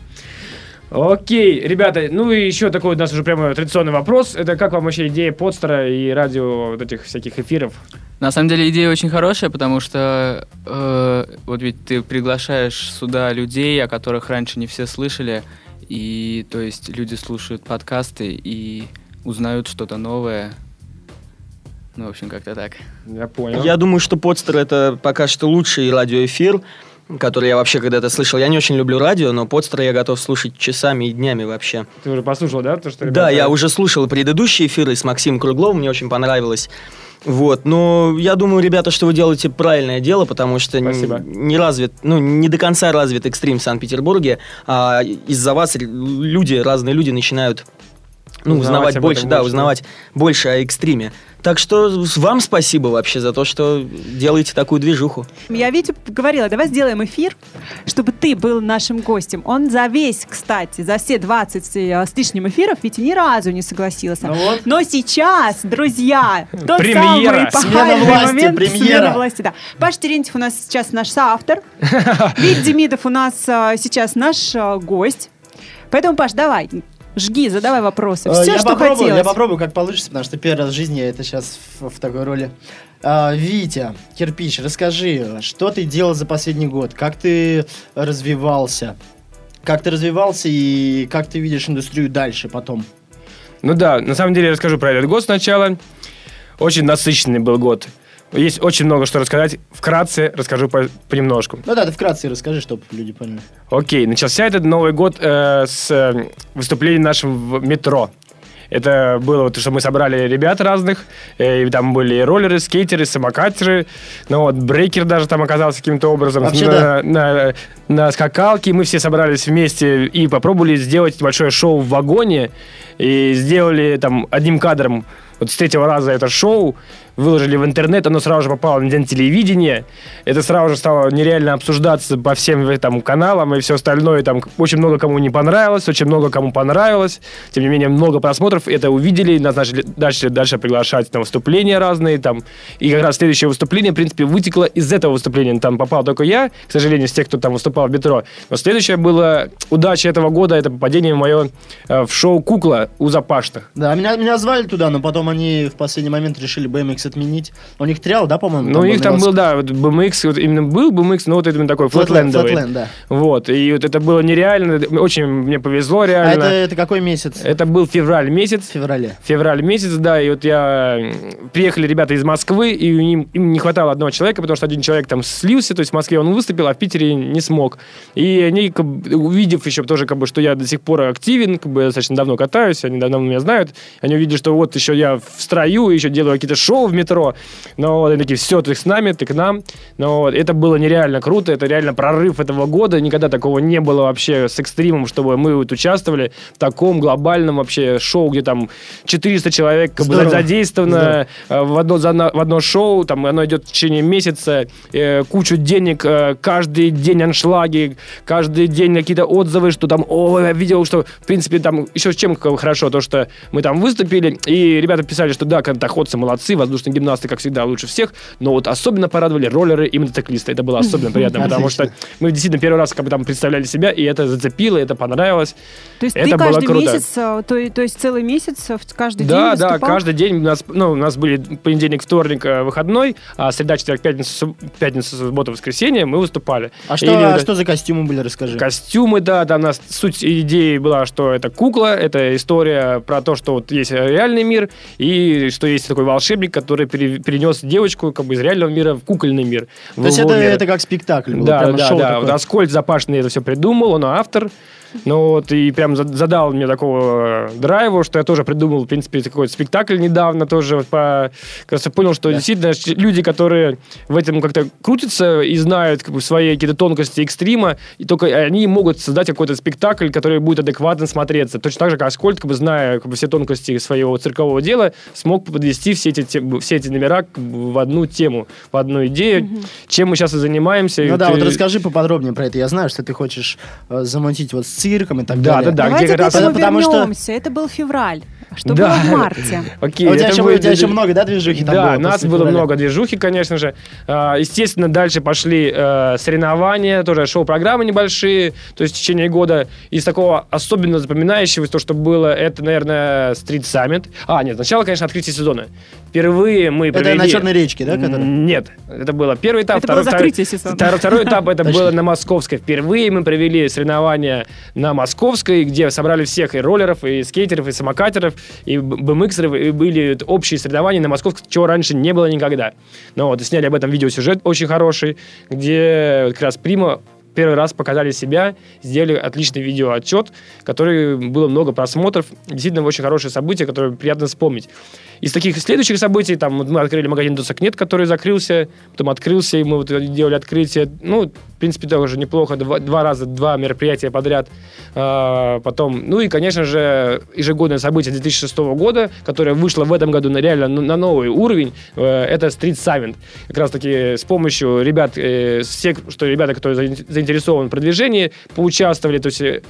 Окей, ребята, ну и еще такой у нас уже прямо традиционный вопрос. Это как вам вообще идея подстера и радио вот этих всяких эфиров? На самом деле идея очень хорошая, потому что э, вот ведь ты приглашаешь сюда людей, о которых раньше не все слышали, и то есть люди слушают подкасты и узнают что-то новое. Ну, в общем, как-то так. Я понял. Я думаю, что подстер это пока что лучший радиоэфир, который я вообще когда-то слышал. Я не очень люблю радио, но подстер я готов слушать часами и днями вообще. Ты уже послушал, да? То, что Да, ребята- я уже слушал предыдущие эфиры с Максимом Кругловым, мне очень понравилось. Вот, но я думаю, ребята, что вы делаете правильное дело, потому что н- Спасибо. не развит, ну, не до конца развит экстрим в Санкт-Петербурге, а из-за вас люди, разные люди начинают ну, Узнавать узнавать больше, да, больше, узнавать больше о экстриме. Так что вам спасибо вообще за то, что делаете такую движуху. Я Вите говорила, давай сделаем эфир, чтобы ты был нашим гостем. Он за весь, кстати, за все 20 э, с лишним эфиров Витя ни разу не согласился. Ну вот. Но сейчас, друзья, тот Премьера. самый Смена власти, момент премьера. смена власти. Да. Паш Терентьев у нас сейчас наш соавтор. Вит Демидов у нас э, сейчас наш э, гость. Поэтому, Паш, давай, жги, задавай вопросы. Э, Все, я что попробую, хотелось. Я попробую, как получится, потому что первый раз в жизни я это сейчас в, в такой роли. А, Витя, Кирпич, расскажи, что ты делал за последний год? Как ты развивался? Как ты развивался и как ты видишь индустрию дальше потом? Ну да, на самом деле я расскажу про этот год сначала. Очень насыщенный был год. Есть очень много что рассказать. Вкратце расскажу по- понемножку. Ну да, ты вкратце расскажи, чтобы люди поняли. Окей, начался этот Новый год э, с э, выступления нашим в метро. Это было, вот, что мы собрали ребят разных, э, и там были и роллеры, скейтеры, самокатеры, ну вот, брейкер даже там оказался каким-то образом Вообще на, да. на, на скакалке, мы все собрались вместе и попробовали сделать большое шоу в вагоне, и сделали там одним кадром вот с третьего раза это шоу, выложили в интернет, оно сразу же попало на день телевидения, это сразу же стало нереально обсуждаться по всем там каналам и все остальное, там очень много кому не понравилось, очень много кому понравилось, тем не менее много просмотров, это увидели, нас начали дальше, дальше приглашать на выступления разные, там, и как раз следующее выступление, в принципе, вытекло из этого выступления, там попал только я, к сожалению, из тех, кто там выступал в метро, но следующее было удача этого года, это попадение мое э, в шоу «Кукла» у Запашных. Да, меня, меня звали туда, но потом они в последний момент решили BMX отменить. У них триал, да, по-моему? Ну, у них там был да, вот BMX, вот именно был BMX, но вот это такой Flatland, флэтлендовый. Flatland, да. Вот, и вот это было нереально, очень мне повезло А реально. это, это какой месяц? Это был февраль месяц. В феврале. Февраль месяц, да, и вот я... Приехали ребята из Москвы, и им, им не хватало одного человека, потому что один человек там слился, то есть в Москве он выступил, а в Питере не смог. И они, как увидев еще тоже, как бы, что я до сих пор активен, как бы, я достаточно давно катаюсь, они давно меня знают, они увидели, что вот еще я в строю, еще делаю какие-то шоу в метро, но вот они такие, все, ты с нами, ты к нам. Но вот это было нереально круто, это реально прорыв этого года, никогда такого не было вообще с экстримом, чтобы мы вот участвовали в таком глобальном вообще шоу, где там 400 человек как бы задействовано э, в одно, за- в одно шоу, там оно идет в течение месяца, э, кучу денег, э, каждый день аншлаги, каждый день какие-то отзывы, что там, о, я видел, что, в принципе, там еще с чем хорошо, то, что мы там выступили, и ребята писали, что да, кантоходцы молодцы, воздушные воздушные гимнасты, как всегда, лучше всех, но вот особенно порадовали роллеры и мотоциклисты. Это было особенно приятно, потому что мы действительно первый раз как бы там представляли себя, и это зацепило, это понравилось. То есть это ты было каждый круто. месяц, а, то, то есть целый месяц, а, в- каждый Да, день да, выступал? каждый день у нас, ну, у нас были понедельник, вторник, э, выходной, а среда, четверг, пятница, пятница, суббота, воскресенье мы выступали. А что, а вот что за костюмы были, расскажи. Костюмы, да, да, у нас суть идеи была, что это кукла, это история про то, что вот есть реальный мир, и что есть такой волшебник, который пере- перенес девочку как бы из реального мира в кукольный мир. То есть это, мир. это как спектакль был, Да, да, да. такое. Вот Аскольд Запашный это все придумал, он автор. Ну вот, и прям за- задал мне такого драйва, что я тоже придумал, в принципе, такой спектакль недавно тоже. Вот по... Как раз понял, что действительно ч- люди, которые в этом как-то крутятся и знают как бы, свои какие-то тонкости экстрима, и только они могут создать какой-то спектакль, который будет адекватно смотреться. Точно так же, как Аскольд, как бы, зная как бы, все тонкости своего циркового дела, смог подвести все эти, тем- все эти номера в одну тему, в одну идею, чем мы сейчас и занимаемся. Ну И да, ты- вот расскажи поподробнее про это. Я знаю, что ты хочешь э, замутить вот с цирком и так Да, далее. да, да, Давайте где к этому Потому что- вернемся. Это был февраль. Что Да. было в марте? Окей, А у тебя это еще- будет- у тебя еще много, да, движухи там Да, было нас было февраля? много движухи, конечно же. А, Естественно, дальше пошли э, соревнования, тоже шоу-программы небольшие, то есть в течение года. Из такого особенно запоминающегося, то, что было, это, наверное, Street Summit. А, нет, сначала, конечно, открытие сезона. Впервые мы Это провели... на Черной речке, да, который? Нет, это было первый этап. Это было второй, закрытие второй- сезона. Второй, второй этап это было на Московской. Впервые мы провели соревнования на Московской, где собрали всех и роллеров, и скейтеров, и самокатеров, и и были общие соревнования на Московской, чего раньше не было никогда. Ну вот, и сняли об этом видеосюжет очень хороший, где как раз Прима первый раз показали себя, сделали отличный видеоотчет, который было много просмотров. Действительно, очень хорошее событие, которое приятно вспомнить. Из таких следующих событий, там, мы открыли магазин Досок Нет, который закрылся, потом открылся, и мы вот делали открытие. Ну, в принципе, тоже неплохо. Два, два раза, два мероприятия подряд. А, потом, ну и, конечно же, ежегодное событие 2006 года, которое вышло в этом году на реально ну, на новый уровень, э, это Street Summit. Как раз таки с помощью ребят, э, всех, что ребята, которые заин- заинтересованы в продвижении, поучаствовали. То есть э,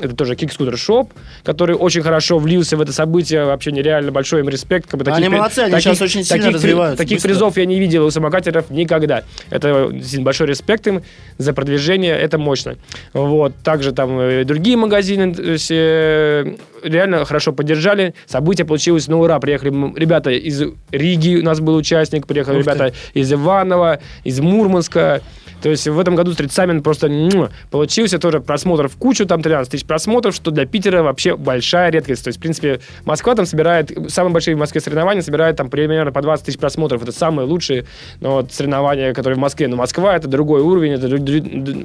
это тоже Kick Scooter Shop, который очень хорошо влился в это событие. Вообще нереально большой им респект. Как бы, Они при- молодцы, они сейчас очень сильно таких при- развиваются, Таких быстро. призов я не видел у самокатеров никогда. Это большой респект им за продвижение, это мощно. Вот. Также там э, другие магазины есть, э, реально хорошо поддержали. Событие получилось на ура. Приехали ребята из Риги, у нас был участник, приехали Ух ты. ребята из Иванова, из Мурманска. То есть в этом году стритсамент просто м, получился тоже просмотров кучу, там 13 тысяч просмотров, что для Питера вообще большая редкость. То есть, в принципе, Москва там собирает, самые большие в Москве соревнования собирают там примерно по 20 тысяч просмотров. Это самые лучшие ну, вот, соревнования, которые в Москве. Но Москва это другой уровень, это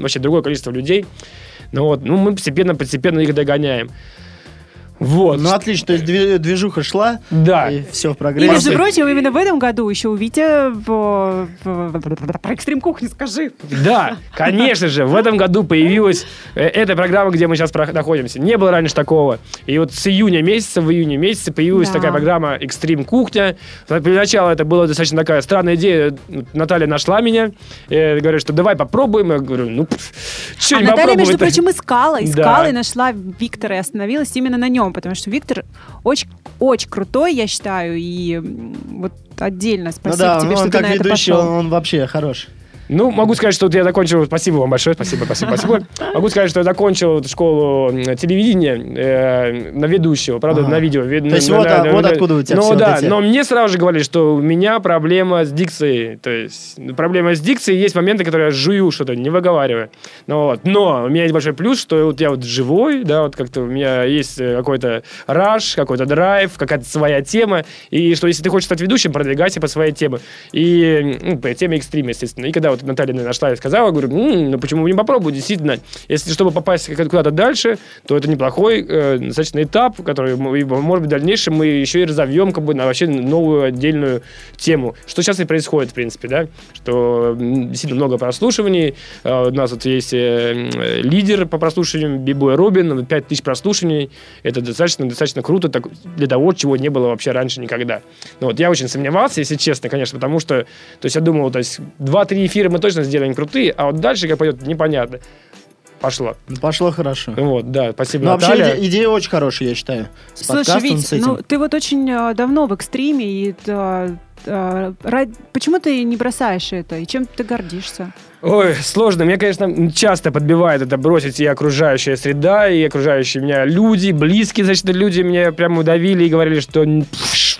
вообще другое количество людей. Ну вот, ну мы постепенно, постепенно их догоняем. Вот. Ну, отлично, то есть движуха шла, Да. и все в И, прогрессе. между прочим, именно в этом году еще увидите в- в- про экстрим кухню скажи. Да, конечно же, в этом году появилась э, эта программа, где мы сейчас про- находимся. Не было раньше такого. И вот с июня месяца, в июне месяце появилась Да. такая программа «Экстрим Кухня». Поначалу это была достаточно такая странная идея. Наталья нашла меня, э, говорит, что давай попробуем. Я говорю, ну, что А не Наталья, между прочим, искала, искала Да. и нашла Виктора и остановилась именно на нем, потому что Виктор очень, очень крутой, я считаю, и вот отдельно Ну спасибо да, тебе, ну, что он ты как на это ведущий, пошел. он, он вообще хорош. Ну, могу сказать, что вот я закончил... Спасибо вам большое, спасибо, спасибо, спасибо. Могу сказать, что я закончил школу телевидения э, на ведущего, правда, Ага. на видео. Ви- То есть на- вот, на- а- на- вот на- откуда у тебя Ну да, эти- но мне сразу же говорили, что у меня проблема с дикцией. То есть проблема с дикцией, есть моменты, которые я жую что-то, не выговариваю. Ну, вот. Но у меня есть большой плюс, что вот я вот живой, да, вот как-то у меня есть э, какой-то раш, какой-то драйв, какая-то своя тема, и что если ты хочешь стать ведущим, продвигайся по своей теме. И ну, по теме экстрима, естественно. И когда вот Наталья нашла и сказала, говорю, «М, ну почему бы не попробовать, действительно. Если чтобы попасть куда-то дальше, то это неплохой э, достаточно этап, который, может быть, в дальнейшем мы еще и разовьем как бы на вообще новую отдельную тему. Что сейчас и происходит, в принципе, да, что действительно много прослушиваний. Э, У нас вот есть э, лидер по прослушиваниям, Бибой Робин, 5000 прослушиваний. Это достаточно, достаточно круто так, для того, чего не было вообще раньше никогда. Ну, вот я очень сомневался, если честно, конечно, потому что, то есть я думал, то есть 2-3 эфира мы точно сделаем крутые, а вот дальше как пойдет, непонятно. Пошло. Ну, Пошло хорошо. Вот, да, спасибо, Ну, вообще Наталья. иде- идея очень хорошая, я считаю. С Слушай, подкастом, Вить, с этим. ну ты вот очень э, давно в экстриме, и да, э, ра- почему ты не бросаешь это? И чем ты гордишься? Ой, сложно. Мне, конечно, часто подбивает это бросить и окружающая среда, и окружающие меня люди, близкие, значит, люди меня прямо удавили и говорили, что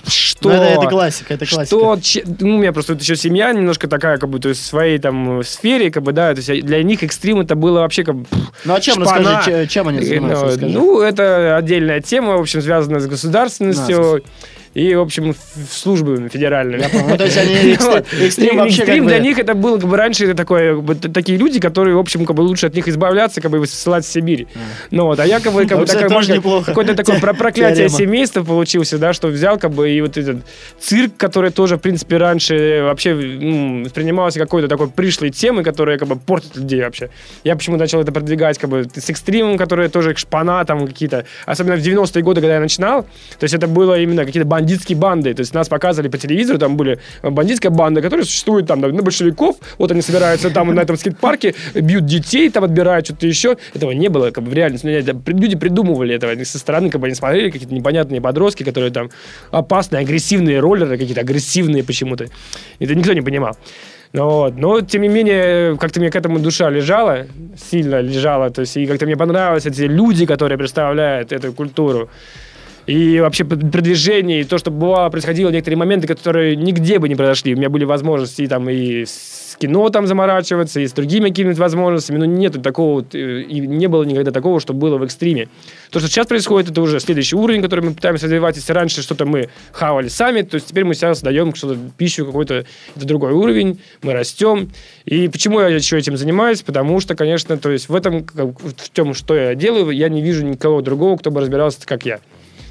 что... Ну, это, это классика, это классика. Что, че- ну, у меня просто вот еще семья немножко такая, как бы, то есть в своей там сфере, как бы, да, то есть для них экстрим это было вообще как Ну, а чем, шпана. расскажи, че- чем они Э, занимаются, ну, расскажи. Ну, это отдельная тема, в общем, связанная с государственностью. И, в общем, службы федеральными. Ну, то есть они экстрим вообще экстрим для них это было как бы раньше это такое, такие люди, которые, в общем, как бы лучше от них избавляться, как бы ссылать в Сибирь. Ну вот, а я как бы, как Ну, какое-то такое проклятие семейства получился, да, что взял как бы и вот этот цирк, который тоже, в принципе, раньше вообще ну, воспринимался какой-то такой пришлой темой, которая как бы портит людей вообще. Я почему начал это продвигать как бы с экстримом, которые тоже шпана там какие-то, особенно в 90-е годы, когда я начинал, то есть это было именно какие-то бандитские банды, то есть нас показывали по телевизору, там были бандитская банда, которая существует там на большевиков, вот они собираются там на этом скейт-парке, бьют детей, там отбирают что-то еще. Этого не было как бы в реальности. Ну, Люди придумывали этого. Со стороны как бы они смотрели какие-то непонятные подростки, которые там опасные, агрессивные роллеры, какие-то агрессивные почему-то. Это никто не понимал. Ну, вот. Но, тем не менее, как-то мне к этому душа лежала, сильно лежала. То есть, и как-то мне понравились эти люди, которые представляют эту культуру. И вообще продвижение, и то, что бывало, происходило некоторые моменты, которые нигде бы не произошли. У меня были возможности там и с кино там заморачиваться, и с другими какими-то возможностями, но нету такого, э, и не было никогда такого, что было в экстриме. То, что сейчас происходит, это уже следующий уровень, который мы пытаемся развивать. Если раньше что-то мы хавали сами, то теперь мы сейчас даем что-то, пищу какой-то, это другой уровень, мы растем. И почему я еще этим занимаюсь? Потому что, конечно, то есть в этом, в том, что я делаю, я не вижу никого другого, кто бы разбирался, как я.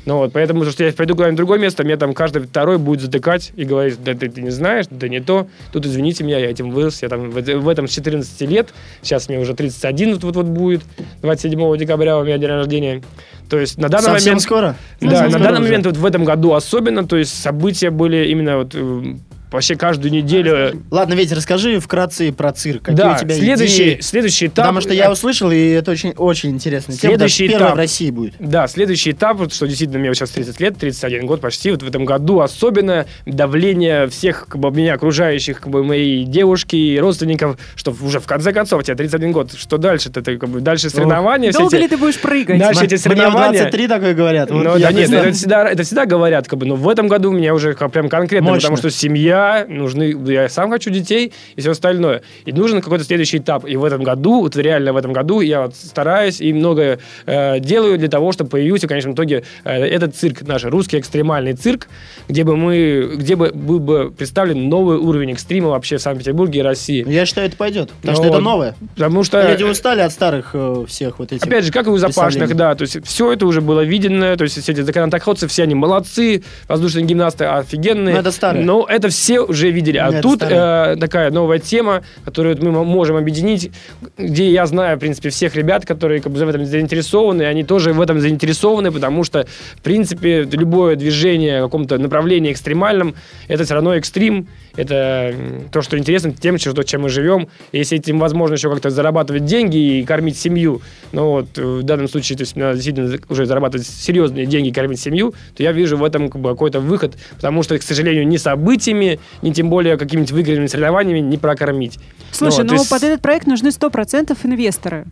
Ну вот, поэтому, что я пойду куда-нибудь в другое место, мне там каждый второй будет затыкать и говорить, да ты, ты не знаешь, да не то. Тут, извините меня, я этим вырос, я там в, в этом с 14 лет, сейчас мне уже 31 вот-вот будет, 27 декабря у меня день рождения. То есть на данный Совсем момент... скоро? Да, Совсем на скоро данный уже. момент вот в этом году особенно, то есть события были именно вот э, вообще каждую неделю. Ладно, Ведь, расскажи вкратце про цирк. Какие да, у тебя следующий, идеи? следующий этап... Потому что я услышал, и это очень, очень интересно. Следующий этап. в России будет. Да, следующий этап, вот, что действительно мне сейчас 30 лет, 31 год почти, вот в этом году особенно давление всех как бы, меня окружающих, как бы моей девушки и родственников, что уже в конце концов, у тебя 31 год, что дальше? Это как бы дальше соревнования. все Долго эти- ли ты будешь прыгать? Дальше М- эти Мне соревнования. 23 такое говорят. Вот Ну я да нет, это всегда, это всегда говорят, как бы, но в этом году мне уже как прям конкретно, Мощно. потому что семья, нужны, я сам хочу детей и все остальное. И нужен какой-то следующий этап. И в этом году, вот реально в этом году я вот стараюсь и многое э, делаю для того, чтобы появился в конечном итоге э, этот цирк, наш русский экстремальный цирк, где бы мы, где бы был бы представлен новый уровень экстрима вообще в Санкт-Петербурге и России. Я считаю, это пойдет. Потому Ну что это новое. Потому что Люди устали от старых э, всех вот этих. Опять же, как и у запашных, да, то есть все это уже было видено, то есть все эти законотоходцы, все они молодцы, воздушные гимнасты офигенные. Ну, это старое. Но это все уже видели. А это тут э, такая новая тема, которую мы можем объединить, где я знаю, в принципе, всех ребят, которые как бы в этом заинтересованы, они тоже в этом заинтересованы, потому что, в принципе, любое движение в каком-то направлении экстремальном, это все равно экстрим, это то, что интересно тем, что, чем мы живем. Если этим возможно еще как-то зарабатывать деньги и кормить семью, ну вот э, в данном случае, то есть надо действительно уже зарабатывать серьезные деньги и кормить семью, то я вижу в этом как бы, какой-то выход, потому что, к сожалению, ни событиями, ни тем более какими-нибудь выигранными соревнованиями не прокормить. Слушай, то ну есть под этот проект нужны 100% инвесторы.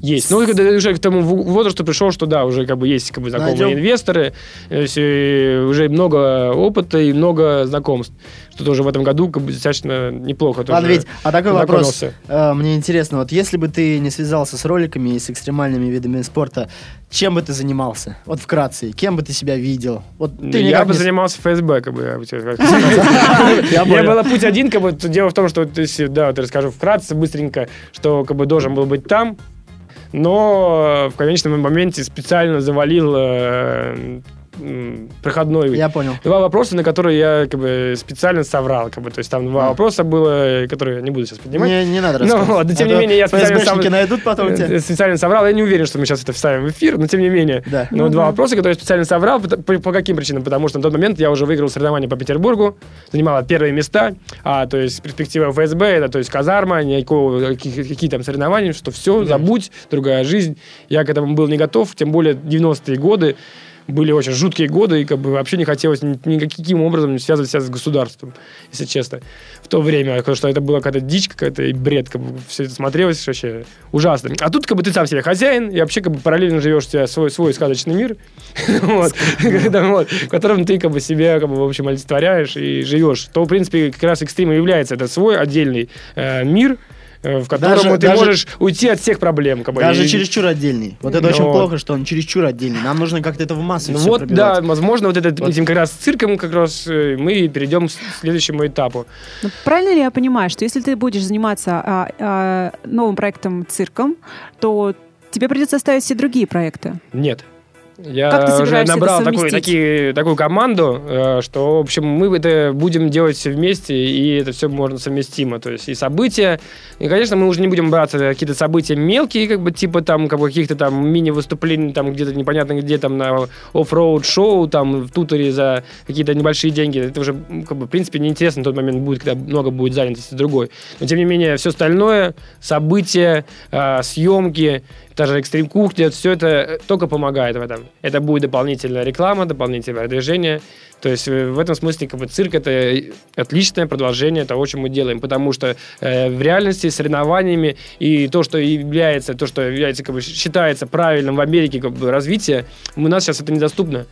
Есть. Ну, когда уже к тому возрасту пришел, что да, уже как бы есть как бы знакомые Найдем. инвесторы, то есть, э, уже много опыта и много знакомств, что тоже в этом году как бы достаточно неплохо. Ладно, ведь, а такой вопрос. э, мне интересно, вот если бы ты не связался с роликами и с экстремальными видами спорта, чем бы ты занимался? Вот вкратце, кем бы ты себя видел? Вот ты я бы не занимался ФСБ, как бы. я бы тебе Я был путь один, как бы, дело в том, что, да, вот расскажу вкратце, быстренько, что как бы должен был быть там, но э, в конечном моменте специально завалил э, проходной Я понял. Два вопроса, на которые я как бы специально соврал, как бы, то есть там два вопроса было, которые я не буду сейчас поднимать. Не, не надо Ну, рассказывать. вот, но тем А не менее, я специально сам- найдут потом тебя. э, специально соврал. Я не уверен, что мы сейчас это вставим в эфир, но тем не менее. Да. Но два вопроса, которые я специально соврал. По, по- по каким причинам? Потому что на тот момент я уже выиграл соревнования по Петербургу, занимал первые места, а то есть перспектива ФСБ, это то есть казарма, никакого, какие, какие там соревнования, что все, забудь, другая жизнь. Я к этому был не готов, тем более 90-е годы были очень жуткие годы, и как бы вообще не хотелось ни- никаким образом связывать себя с государством, если честно. В то время, потому что это была какая-то дичь какая-то и бред, как бы все это смотрелось вообще ужасно. А тут как бы ты сам себе хозяин, и вообще как бы параллельно живешь у тебя свой, свой сказочный мир, в котором ты как бы себя, как бы, в общем, олицетворяешь и живешь. То, в принципе, как раз экстрим и является. Это свой отдельный э, мир, в котором Даже- ты даже- можешь уйти от всех проблем. Как бы, Даже и- чересчур отдельный. Вот это Ну очень вот. плохо, что он чересчур отдельный. Нам нужно как-то это в массу Ну вот, пробивать. да, возможно, вот этот, этим как раз цирком как раз э, мы перейдем к следующему этапу. Ну, правильно ли я понимаю, что если ты будешь заниматься а, а, новым проектом цирком, то тебе придется оставить все другие проекты? Нет. Я уже набрал такую, такие, такую команду, э, что, в общем, мы это будем делать все вместе, и это все можно совместимо. То есть и события, и, конечно, мы уже не будем браться за какие-то события мелкие, как бы, типа там как бы, каких-то там мини-выступлений, там где-то непонятно где, там на оффроуд шоу, там в туторе за какие-то небольшие деньги. Это уже, как бы, в принципе, неинтересно на тот момент будет, когда много будет занятости другой. Но, тем не менее, все остальное, события, э, съемки, та же экстрим кухня, все это э, только помогает в этом. Это будет дополнительная реклама, дополнительное продвижение. То есть э, в этом смысле как бы, цирк это отличное продолжение того, что мы делаем, потому что э, в реальности соревнованиями и то, что является, то, что является, как бы, считается правильным в Америке как бы, развитие, у нас сейчас это недоступно.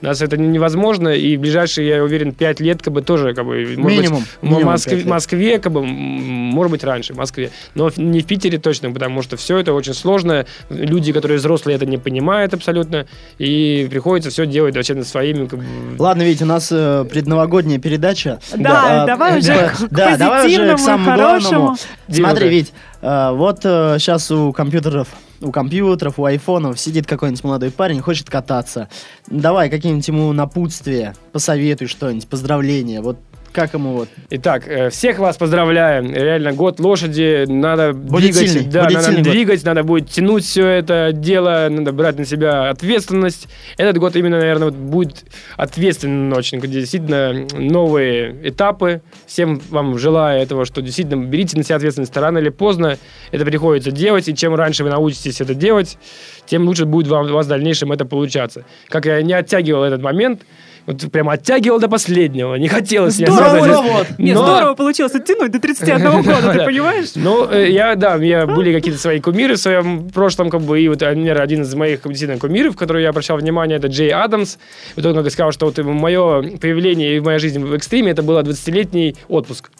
У нас это невозможно, и в ближайшие, я уверен, пять лет как бы тоже, как бы, может Минимум. быть, в Минимум Москве. Москве, как бы, может быть, раньше, в Москве, но не в Питере точно, потому что все это очень сложно, люди, которые взрослые, это не понимают абсолютно, и приходится все делать вообще своими, как бы, Ладно, ведь у нас э, предновогодняя передача. Да, А, давай уже да, к да, давай уже к самому хорошему. главному. Смотри, ведь э, вот сейчас у компьютеров, у компьютеров, у айфонов сидит какой-нибудь молодой парень, хочет кататься. Давай какие-нибудь ему напутствия, посоветуй что-нибудь, поздравления. Вот как ему вот. Итак, э, всех вас поздравляем. Реально, год лошади. Надо Будет двигать, сильный, да, будет надо сильный год. двигать, надо будет тянуть все это дело, надо брать на себя ответственность. Этот год именно, наверное, вот будет ответственным очень, где действительно новые этапы. Всем вам желаю этого, что действительно берите на себя ответственность. Рано или поздно это приходится делать, и чем раньше вы научитесь это делать, тем лучше будет вам, у вас в дальнейшем это получаться. Как я не оттягивал этот момент, вот прямо оттягивал до последнего, не хотелось. Здорово, сказать. Не, Но- здорово получилось оттянуть до 31 года, ты понимаешь? Ну, э, я, да, у меня были какие-то свои кумиры в своем прошлом, как бы, и вот, например, один из моих действительно кумиров, который я обращал внимание, это Джей Адамс. Вот он как сказал, что вот мое появление и моя жизнь в экстриме, это было 20-летний отпуск.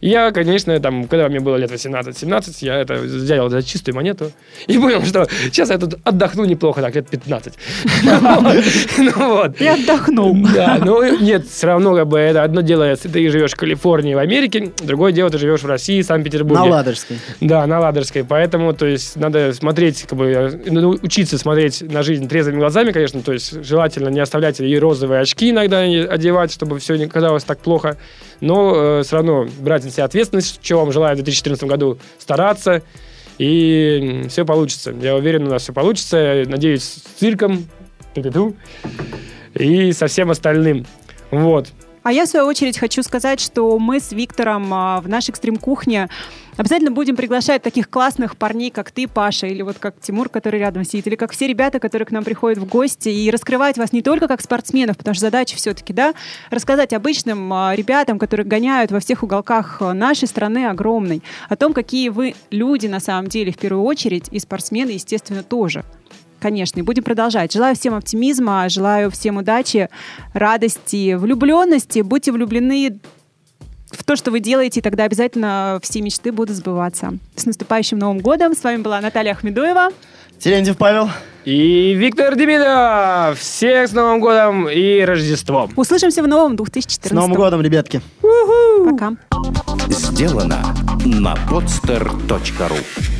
И я, конечно, там, когда мне было лет 18-17, я это взял за чистую монету и понял, что сейчас я тут отдохну неплохо, так, лет 15. Ну. И отдохнул. Да, ну нет, все равно как бы это одно дело, если ты живешь в Калифорнии, в Америке, другое дело, ты живешь в России, Санкт-Петербурге. На Ладожской. Да, на Ладожской. Поэтому, то есть, надо смотреть, как бы, учиться смотреть на жизнь трезвыми глазами, конечно. То есть, желательно не оставлять и розовые очки иногда одевать, чтобы все не казалось так плохо. Но все равно брать на себя ответственность, чего вам желаю в 2014 году, стараться. И все получится. Я уверен, у нас все получится. Надеюсь, с цирком, и со всем остальным. Вот. А я, в свою очередь, хочу сказать, что мы с Виктором а, в нашей экстрим-кухне обязательно будем приглашать таких классных парней, как ты, Паша, или вот как Тимур, который рядом сидит, или как все ребята, которые к нам приходят в гости, и раскрывать вас не только как спортсменов, потому что задача все-таки, да, рассказать обычным а, ребятам, которые гоняют во всех уголках а, нашей страны огромной, о том, какие вы люди на самом деле в первую очередь, и спортсмены, естественно, тоже. Конечно, и будем продолжать. Желаю всем оптимизма, желаю всем удачи, радости, влюбленности. Будьте влюблены в то, что вы делаете, и тогда обязательно все мечты будут сбываться. С наступающим Новым годом! С вами была Наталья Ахмедуева. Терентьев Павел. И Виктор Демидов! Всех с Новым годом и Рождеством! Услышимся в новом 2014. С Новым годом, ребятки. Пока. Сделано на podster.ru